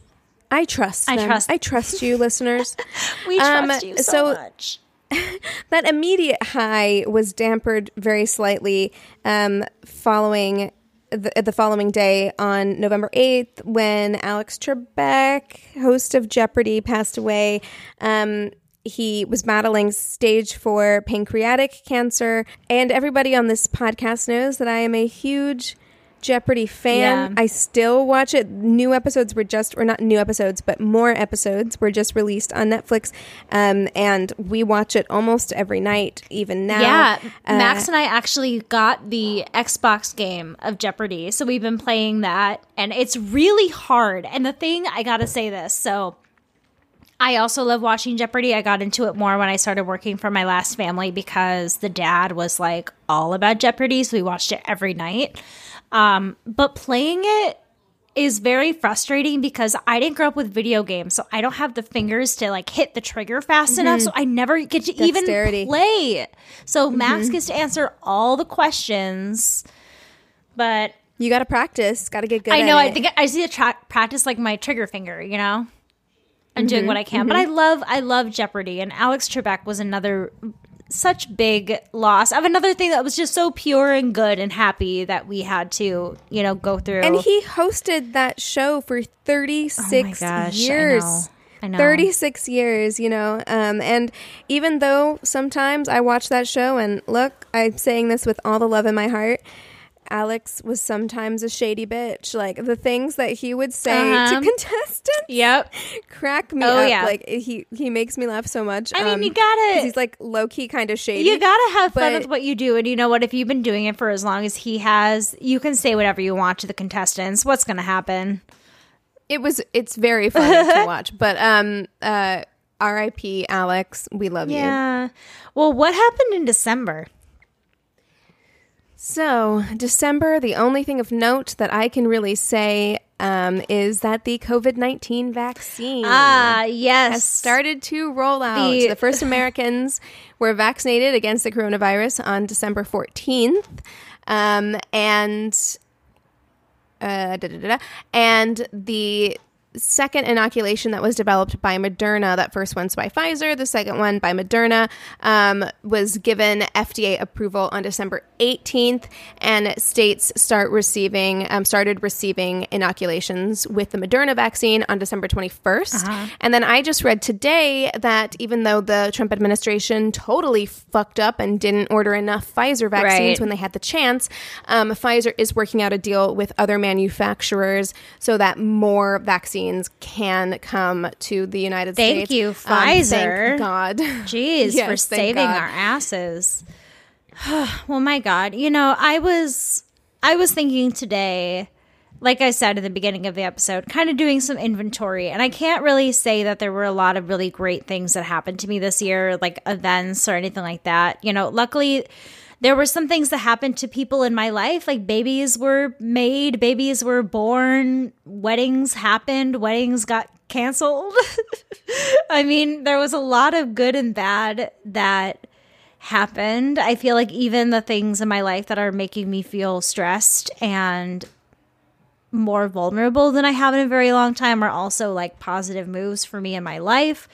[SPEAKER 2] I trust.
[SPEAKER 3] I
[SPEAKER 2] them.
[SPEAKER 3] trust-
[SPEAKER 2] I trust you, listeners.
[SPEAKER 3] We
[SPEAKER 2] Um,
[SPEAKER 3] trust you so,
[SPEAKER 2] so-
[SPEAKER 3] much.
[SPEAKER 2] that immediate high was dampered very slightly um, following the, the following day on November 8th when Alex Trebek, host of Jeopardy, passed away. Um, he was battling stage four pancreatic cancer. And everybody on this podcast knows that I am a huge Jeopardy fan.
[SPEAKER 3] Yeah.
[SPEAKER 2] I still watch it. New episodes were just, or not new episodes, but more episodes were just released on Netflix. Um, and we watch it almost every night, even now.
[SPEAKER 3] Yeah,
[SPEAKER 2] Uh,
[SPEAKER 3] Max and I actually got the Xbox game of Jeopardy, so we've been playing that, and it's really hard. And the thing I gotta say this, so I also love watching Jeopardy. I got into it more when I started working for my last family because the dad was like all about Jeopardy, so we watched it every night. Um, but playing it is very frustrating because I didn't grow up with video games, so I don't have the fingers to like hit the trigger fast enough. Mm-hmm. So I never get to even
[SPEAKER 2] Dexterity.
[SPEAKER 3] play. So mm-hmm. Max gets to answer all the questions, but
[SPEAKER 2] You got to practice. Got to get good
[SPEAKER 3] I
[SPEAKER 2] at
[SPEAKER 3] know.
[SPEAKER 2] it.
[SPEAKER 3] I think I see to tra- practice like my trigger finger. You know, I'm doing mm-hmm. what I can. But I love I love Jeopardy, and Alex Trebek was another such big loss of another thing that was just so pure and good and happy that we had to, you know, go through.
[SPEAKER 2] And he hosted that show for 36
[SPEAKER 3] Oh my gosh, I
[SPEAKER 2] years.
[SPEAKER 3] know. I know.
[SPEAKER 2] 36 years, you know. Um, and even though sometimes I watch that show and look, I'm saying this with all the love in my heart. Alex was sometimes a shady bitch. Like the things that he would say
[SPEAKER 3] Uh-huh.
[SPEAKER 2] to contestants
[SPEAKER 3] Yep.
[SPEAKER 2] crack me
[SPEAKER 3] Oh,
[SPEAKER 2] up.
[SPEAKER 3] yeah.
[SPEAKER 2] Like he he makes me laugh so much.
[SPEAKER 3] I mean,
[SPEAKER 2] Um,
[SPEAKER 3] you gotta-
[SPEAKER 2] He's like low key kind of shady.
[SPEAKER 3] You gotta have fun with what you do, and you know what? If you've been doing it for as long as he has, you can say whatever you want to the contestants. What's gonna happen?
[SPEAKER 2] it was it's very funny to watch. But um uh R.I.P. Alex, we love you.
[SPEAKER 3] Yeah. Well, what happened in December?
[SPEAKER 2] So, December, the only thing of note that I can really say um, is that the COVID 19 vaccine
[SPEAKER 3] Ah, yes.
[SPEAKER 2] has started to roll out.
[SPEAKER 3] The-
[SPEAKER 2] The, first Americans were vaccinated against the coronavirus on December 14th. Um, and uh, da, da, da, da. and the second inoculation that was developed by Moderna, that first one's by Pfizer, the second one by Moderna, um, was given FDA approval on December 18th, and states start receiving um, started receiving inoculations with the Moderna vaccine on December 21st. And then I just read today that even though the Trump administration totally fucked up and didn't order enough Pfizer vaccines
[SPEAKER 3] Right.
[SPEAKER 2] when they had the chance, um, Pfizer is working out a deal with other manufacturers so that more vaccines can come to the United
[SPEAKER 3] Thank
[SPEAKER 2] States.
[SPEAKER 3] Thank you,
[SPEAKER 2] Um,
[SPEAKER 3] Pfizer.
[SPEAKER 2] thank God.
[SPEAKER 3] Jeez,
[SPEAKER 2] Yes,
[SPEAKER 3] for saving
[SPEAKER 2] God.
[SPEAKER 3] our asses. well, my God. You know, I was I was thinking today, like I said at the beginning of the episode, kind of doing some inventory, and I can't really say that there were a lot of really great things that happened to me this year, like events or anything like that. You know, luckily there were some things that happened to people in my life like babies were made babies were born weddings happened weddings got canceled. I mean there was a lot of good and bad that happened. I feel like even the things in my life that are making me feel stressed and more vulnerable than i have in a very long time are also like positive moves for me in my life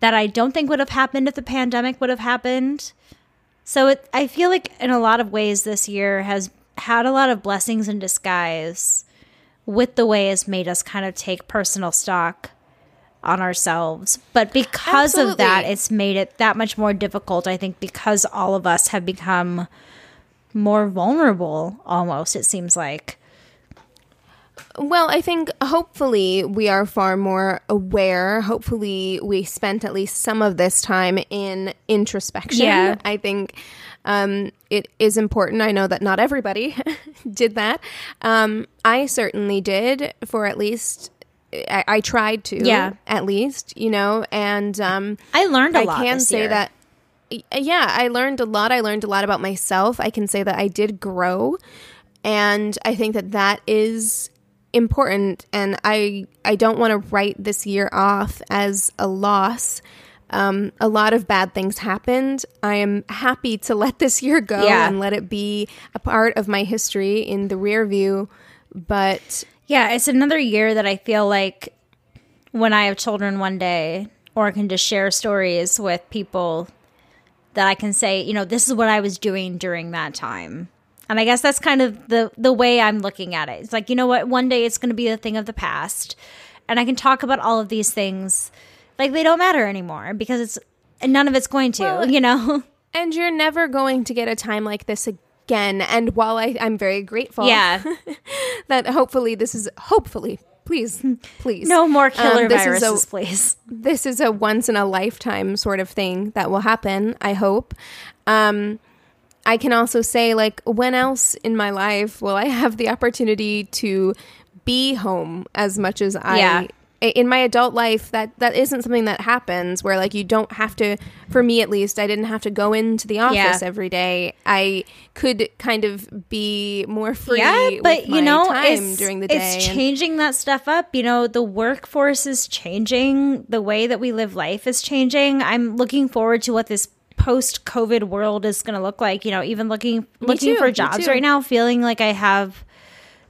[SPEAKER 3] that i don't think would have happened if the pandemic would have happened so it, I feel like in a lot of ways this year has had a lot of blessings in disguise with the way it's made us kind of take personal stock on ourselves. But because of that, it's made it that much more difficult, I think, because all of us have become more vulnerable almost, it seems like.
[SPEAKER 2] Well, I think hopefully we are far more aware. Hopefully, we spent at least some of this time in introspection.
[SPEAKER 3] Yeah.
[SPEAKER 2] I think um, it is important. I know that not everybody did that. Um, I certainly did for at least. I, I tried to,
[SPEAKER 3] Yeah.
[SPEAKER 2] at least, you know, and um,
[SPEAKER 3] I learned a
[SPEAKER 2] I
[SPEAKER 3] lot.
[SPEAKER 2] I
[SPEAKER 3] can
[SPEAKER 2] say
[SPEAKER 3] year.
[SPEAKER 2] that yeah, I learned a lot. I learned a lot about myself. I can say that I did grow, and I think that that is important. And I I don't want to write this year off as a loss. Um, a lot of bad things happened. I am happy to let this year go
[SPEAKER 3] Yeah.
[SPEAKER 2] and let it be a part of my history in the rear view. But
[SPEAKER 3] Yeah, it's another year that I feel like when I have children one day or can just share stories with people that I can say, you know, this is what I was doing during that time. And I guess that's kind of the the way I'm looking at it. It's like, you know what, one day it's going to be a thing of the past and I can talk about all of these things like they don't matter anymore because it's and none of it's going to,
[SPEAKER 2] Well,
[SPEAKER 3] you know.
[SPEAKER 2] and you're never going to get a time like this again. And while I, I'm very grateful,
[SPEAKER 3] yeah.
[SPEAKER 2] that hopefully this is hopefully please please
[SPEAKER 3] No more killer
[SPEAKER 2] Um, this is a-
[SPEAKER 3] viruses, please.
[SPEAKER 2] this is a once in a lifetime sort of thing that will happen i hope um i can also say like when else in my life will i have the opportunity to be home as much as i
[SPEAKER 3] Yeah.
[SPEAKER 2] in my adult life that that isn't something that happens where like you don't have to for me at least i didn't have to go into the office
[SPEAKER 3] Yeah.
[SPEAKER 2] every day i could kind of be more free
[SPEAKER 3] yeah, but you know,
[SPEAKER 2] time
[SPEAKER 3] it's,
[SPEAKER 2] during the day
[SPEAKER 3] it's
[SPEAKER 2] and-
[SPEAKER 3] changing that stuff up. You know, the workforce is changing. The way that we live life is changing. I'm looking forward to what this post-COVID world is going to look like. You know, even looking looking
[SPEAKER 2] too,
[SPEAKER 3] for jobs right now, feeling like I have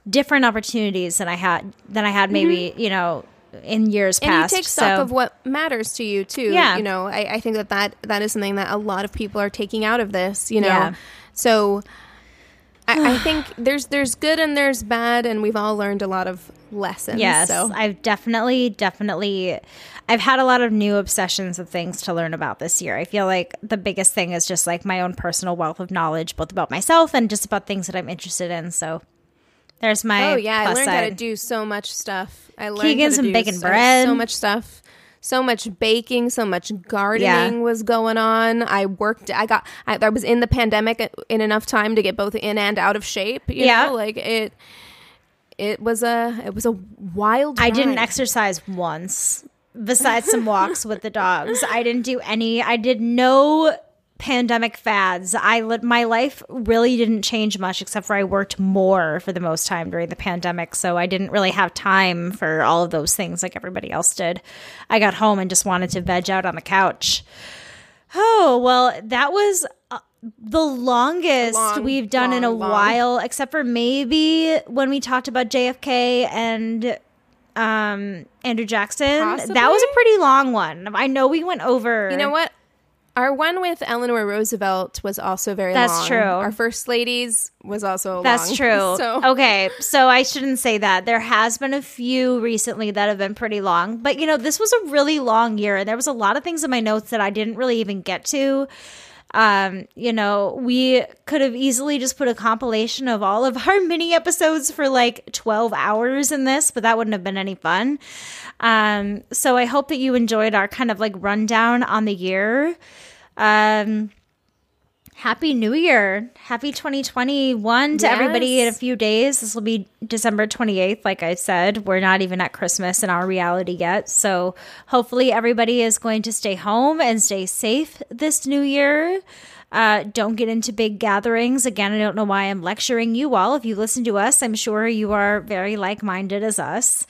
[SPEAKER 3] different opportunities than I had than I had maybe
[SPEAKER 2] Mm-hmm.
[SPEAKER 3] you know in years
[SPEAKER 2] and
[SPEAKER 3] past.
[SPEAKER 2] you take stock
[SPEAKER 3] so
[SPEAKER 2] of what matters to you too.
[SPEAKER 3] Yeah.
[SPEAKER 2] you know, I, I think that, that that is something that a lot of people are taking out of this. You know,
[SPEAKER 3] Yeah.
[SPEAKER 2] so I, I think there's there's good and there's bad, and we've all learned a lot of lessons.
[SPEAKER 3] Yes,
[SPEAKER 2] so
[SPEAKER 3] I've definitely, definitely, I've had a lot of new obsessions of things to learn about this year. I feel like the biggest thing is just like my own personal wealth of knowledge, both about myself and just about things that I'm interested in. So there's my
[SPEAKER 2] oh yeah, I learned how to do so much stuff. I learned
[SPEAKER 3] Keegan
[SPEAKER 2] how to
[SPEAKER 3] some
[SPEAKER 2] do
[SPEAKER 3] baking
[SPEAKER 2] so,
[SPEAKER 3] bread.
[SPEAKER 2] so much stuff. So much baking, so much gardening was going on. I worked. I got. I, I was in the pandemic in enough time to get both in and out of shape. You
[SPEAKER 3] Yeah.
[SPEAKER 2] know, like it. It was a. It was a wild.
[SPEAKER 3] I didn't exercise once besides some walks with the dogs. I didn't do any. I did no pandemic fads. I lit my life really didn't change much except for I worked more for the most time during the pandemic, so I didn't really have time for all of those things like everybody else did. I got home and just wanted to veg out on the couch. Oh, well, that was uh, the longest
[SPEAKER 2] Long,
[SPEAKER 3] we've done in a
[SPEAKER 2] long, long.
[SPEAKER 3] while, except for maybe when we talked about JFK and um, Andrew Jackson.
[SPEAKER 2] Possibly?
[SPEAKER 3] That was a pretty long one. I know we went over.
[SPEAKER 2] You know what? Our one with Eleanor Roosevelt was also very
[SPEAKER 3] That's
[SPEAKER 2] long.
[SPEAKER 3] true.
[SPEAKER 2] Our first ladies was also
[SPEAKER 3] That's
[SPEAKER 2] long.
[SPEAKER 3] true.
[SPEAKER 2] So
[SPEAKER 3] Okay, so I shouldn't say that. There has been a few recently that have been pretty long, but you know, this was a really long year, and there was a lot of things in my notes that I didn't really even get to. Um, you know, we could have easily just put a compilation of all of our mini episodes for like 12 hours in this, but that wouldn't have been any fun. Um, so I hope that you enjoyed our kind of like rundown on the year. Um, Happy New Year. Happy 2021 to everybody in a few days. This will be December 28th. Like I said, we're not even at Christmas in our reality yet. So hopefully everybody is going to stay home and stay safe this new year. Uh, don't get into big gatherings. Again, I don't know why I'm lecturing you all. If you listen to us, I'm sure you are very like minded as us.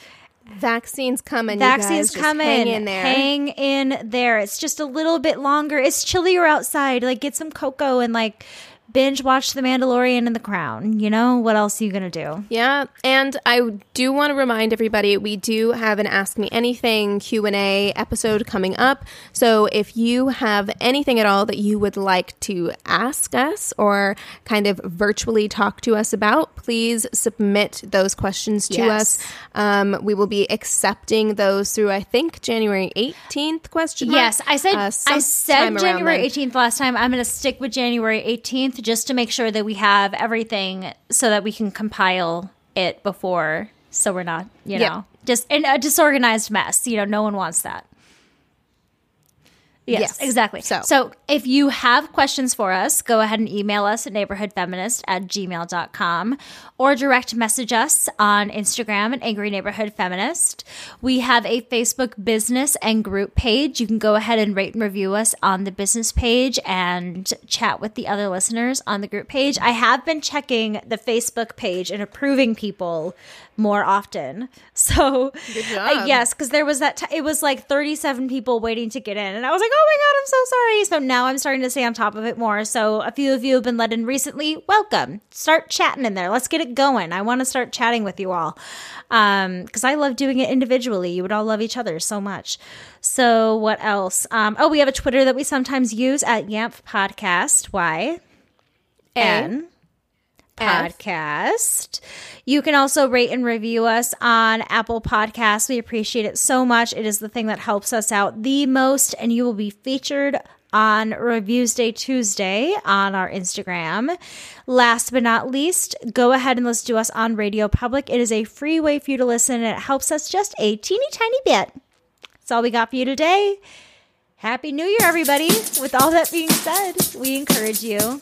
[SPEAKER 2] Vaccines coming.
[SPEAKER 3] Vaccines
[SPEAKER 2] you guys.
[SPEAKER 3] Coming.
[SPEAKER 2] Hang in there.
[SPEAKER 3] Hang in there. It's just a little bit longer. It's chillier outside. Like get some cocoa and like binge watch The Mandalorian and The Crown. You know what else are you gonna do?
[SPEAKER 2] Yeah, and I do want to remind everybody we do have an Ask Me Anything Q and A episode coming up. So if you have anything at all that you would like to ask us or kind of virtually talk to us about, please submit those questions to
[SPEAKER 3] Yes.
[SPEAKER 2] us. Um, we will be accepting those through I think January eighteenth. Question mark?
[SPEAKER 3] Yes, I said
[SPEAKER 2] Uh,
[SPEAKER 3] I said January 18th last time. I'm going to stick with January 18th just to make sure that we have everything so that we can compile it before so we're not, you know, just in a disorganized mess. You know, no one wants that. Yes,
[SPEAKER 2] Yes.
[SPEAKER 3] exactly.
[SPEAKER 2] So-
[SPEAKER 3] So. if you have questions for us, go ahead and email us at neighborhoodfeminist at gmail.com or direct message us on Instagram at Angry Neighborhood Feminist. We have a Facebook business and group page. You can go ahead and rate and review us on the business page and chat with the other listeners on the group page. I have been checking the Facebook page and approving people more often. So, yes, because there was that. T- it was like thirty-seven people waiting to get in, and I was like, "Oh my god, I'm so sorry." So now I'm starting to stay on top of it more. So a few of you have been let in recently. Welcome. Start chatting in there. Let's get it going. I want to start chatting with you all because I love doing it individually. You would all love each other so much. So what else? Um, oh, we have a Twitter that we sometimes use at Yamp Podcast. Why? N
[SPEAKER 2] F.
[SPEAKER 3] podcast. You can also rate and review us on Apple Podcasts. We appreciate it so much. It is the thing that helps us out the most, and you will be featured on Reviews Day Tuesday on our Instagram. Last but not least, go ahead and listen to us on Radio Public. It is a free way for you to listen, and it helps us just a teeny tiny bit. That's all we got for you today. Happy New Year, everybody. With all that being said, we encourage you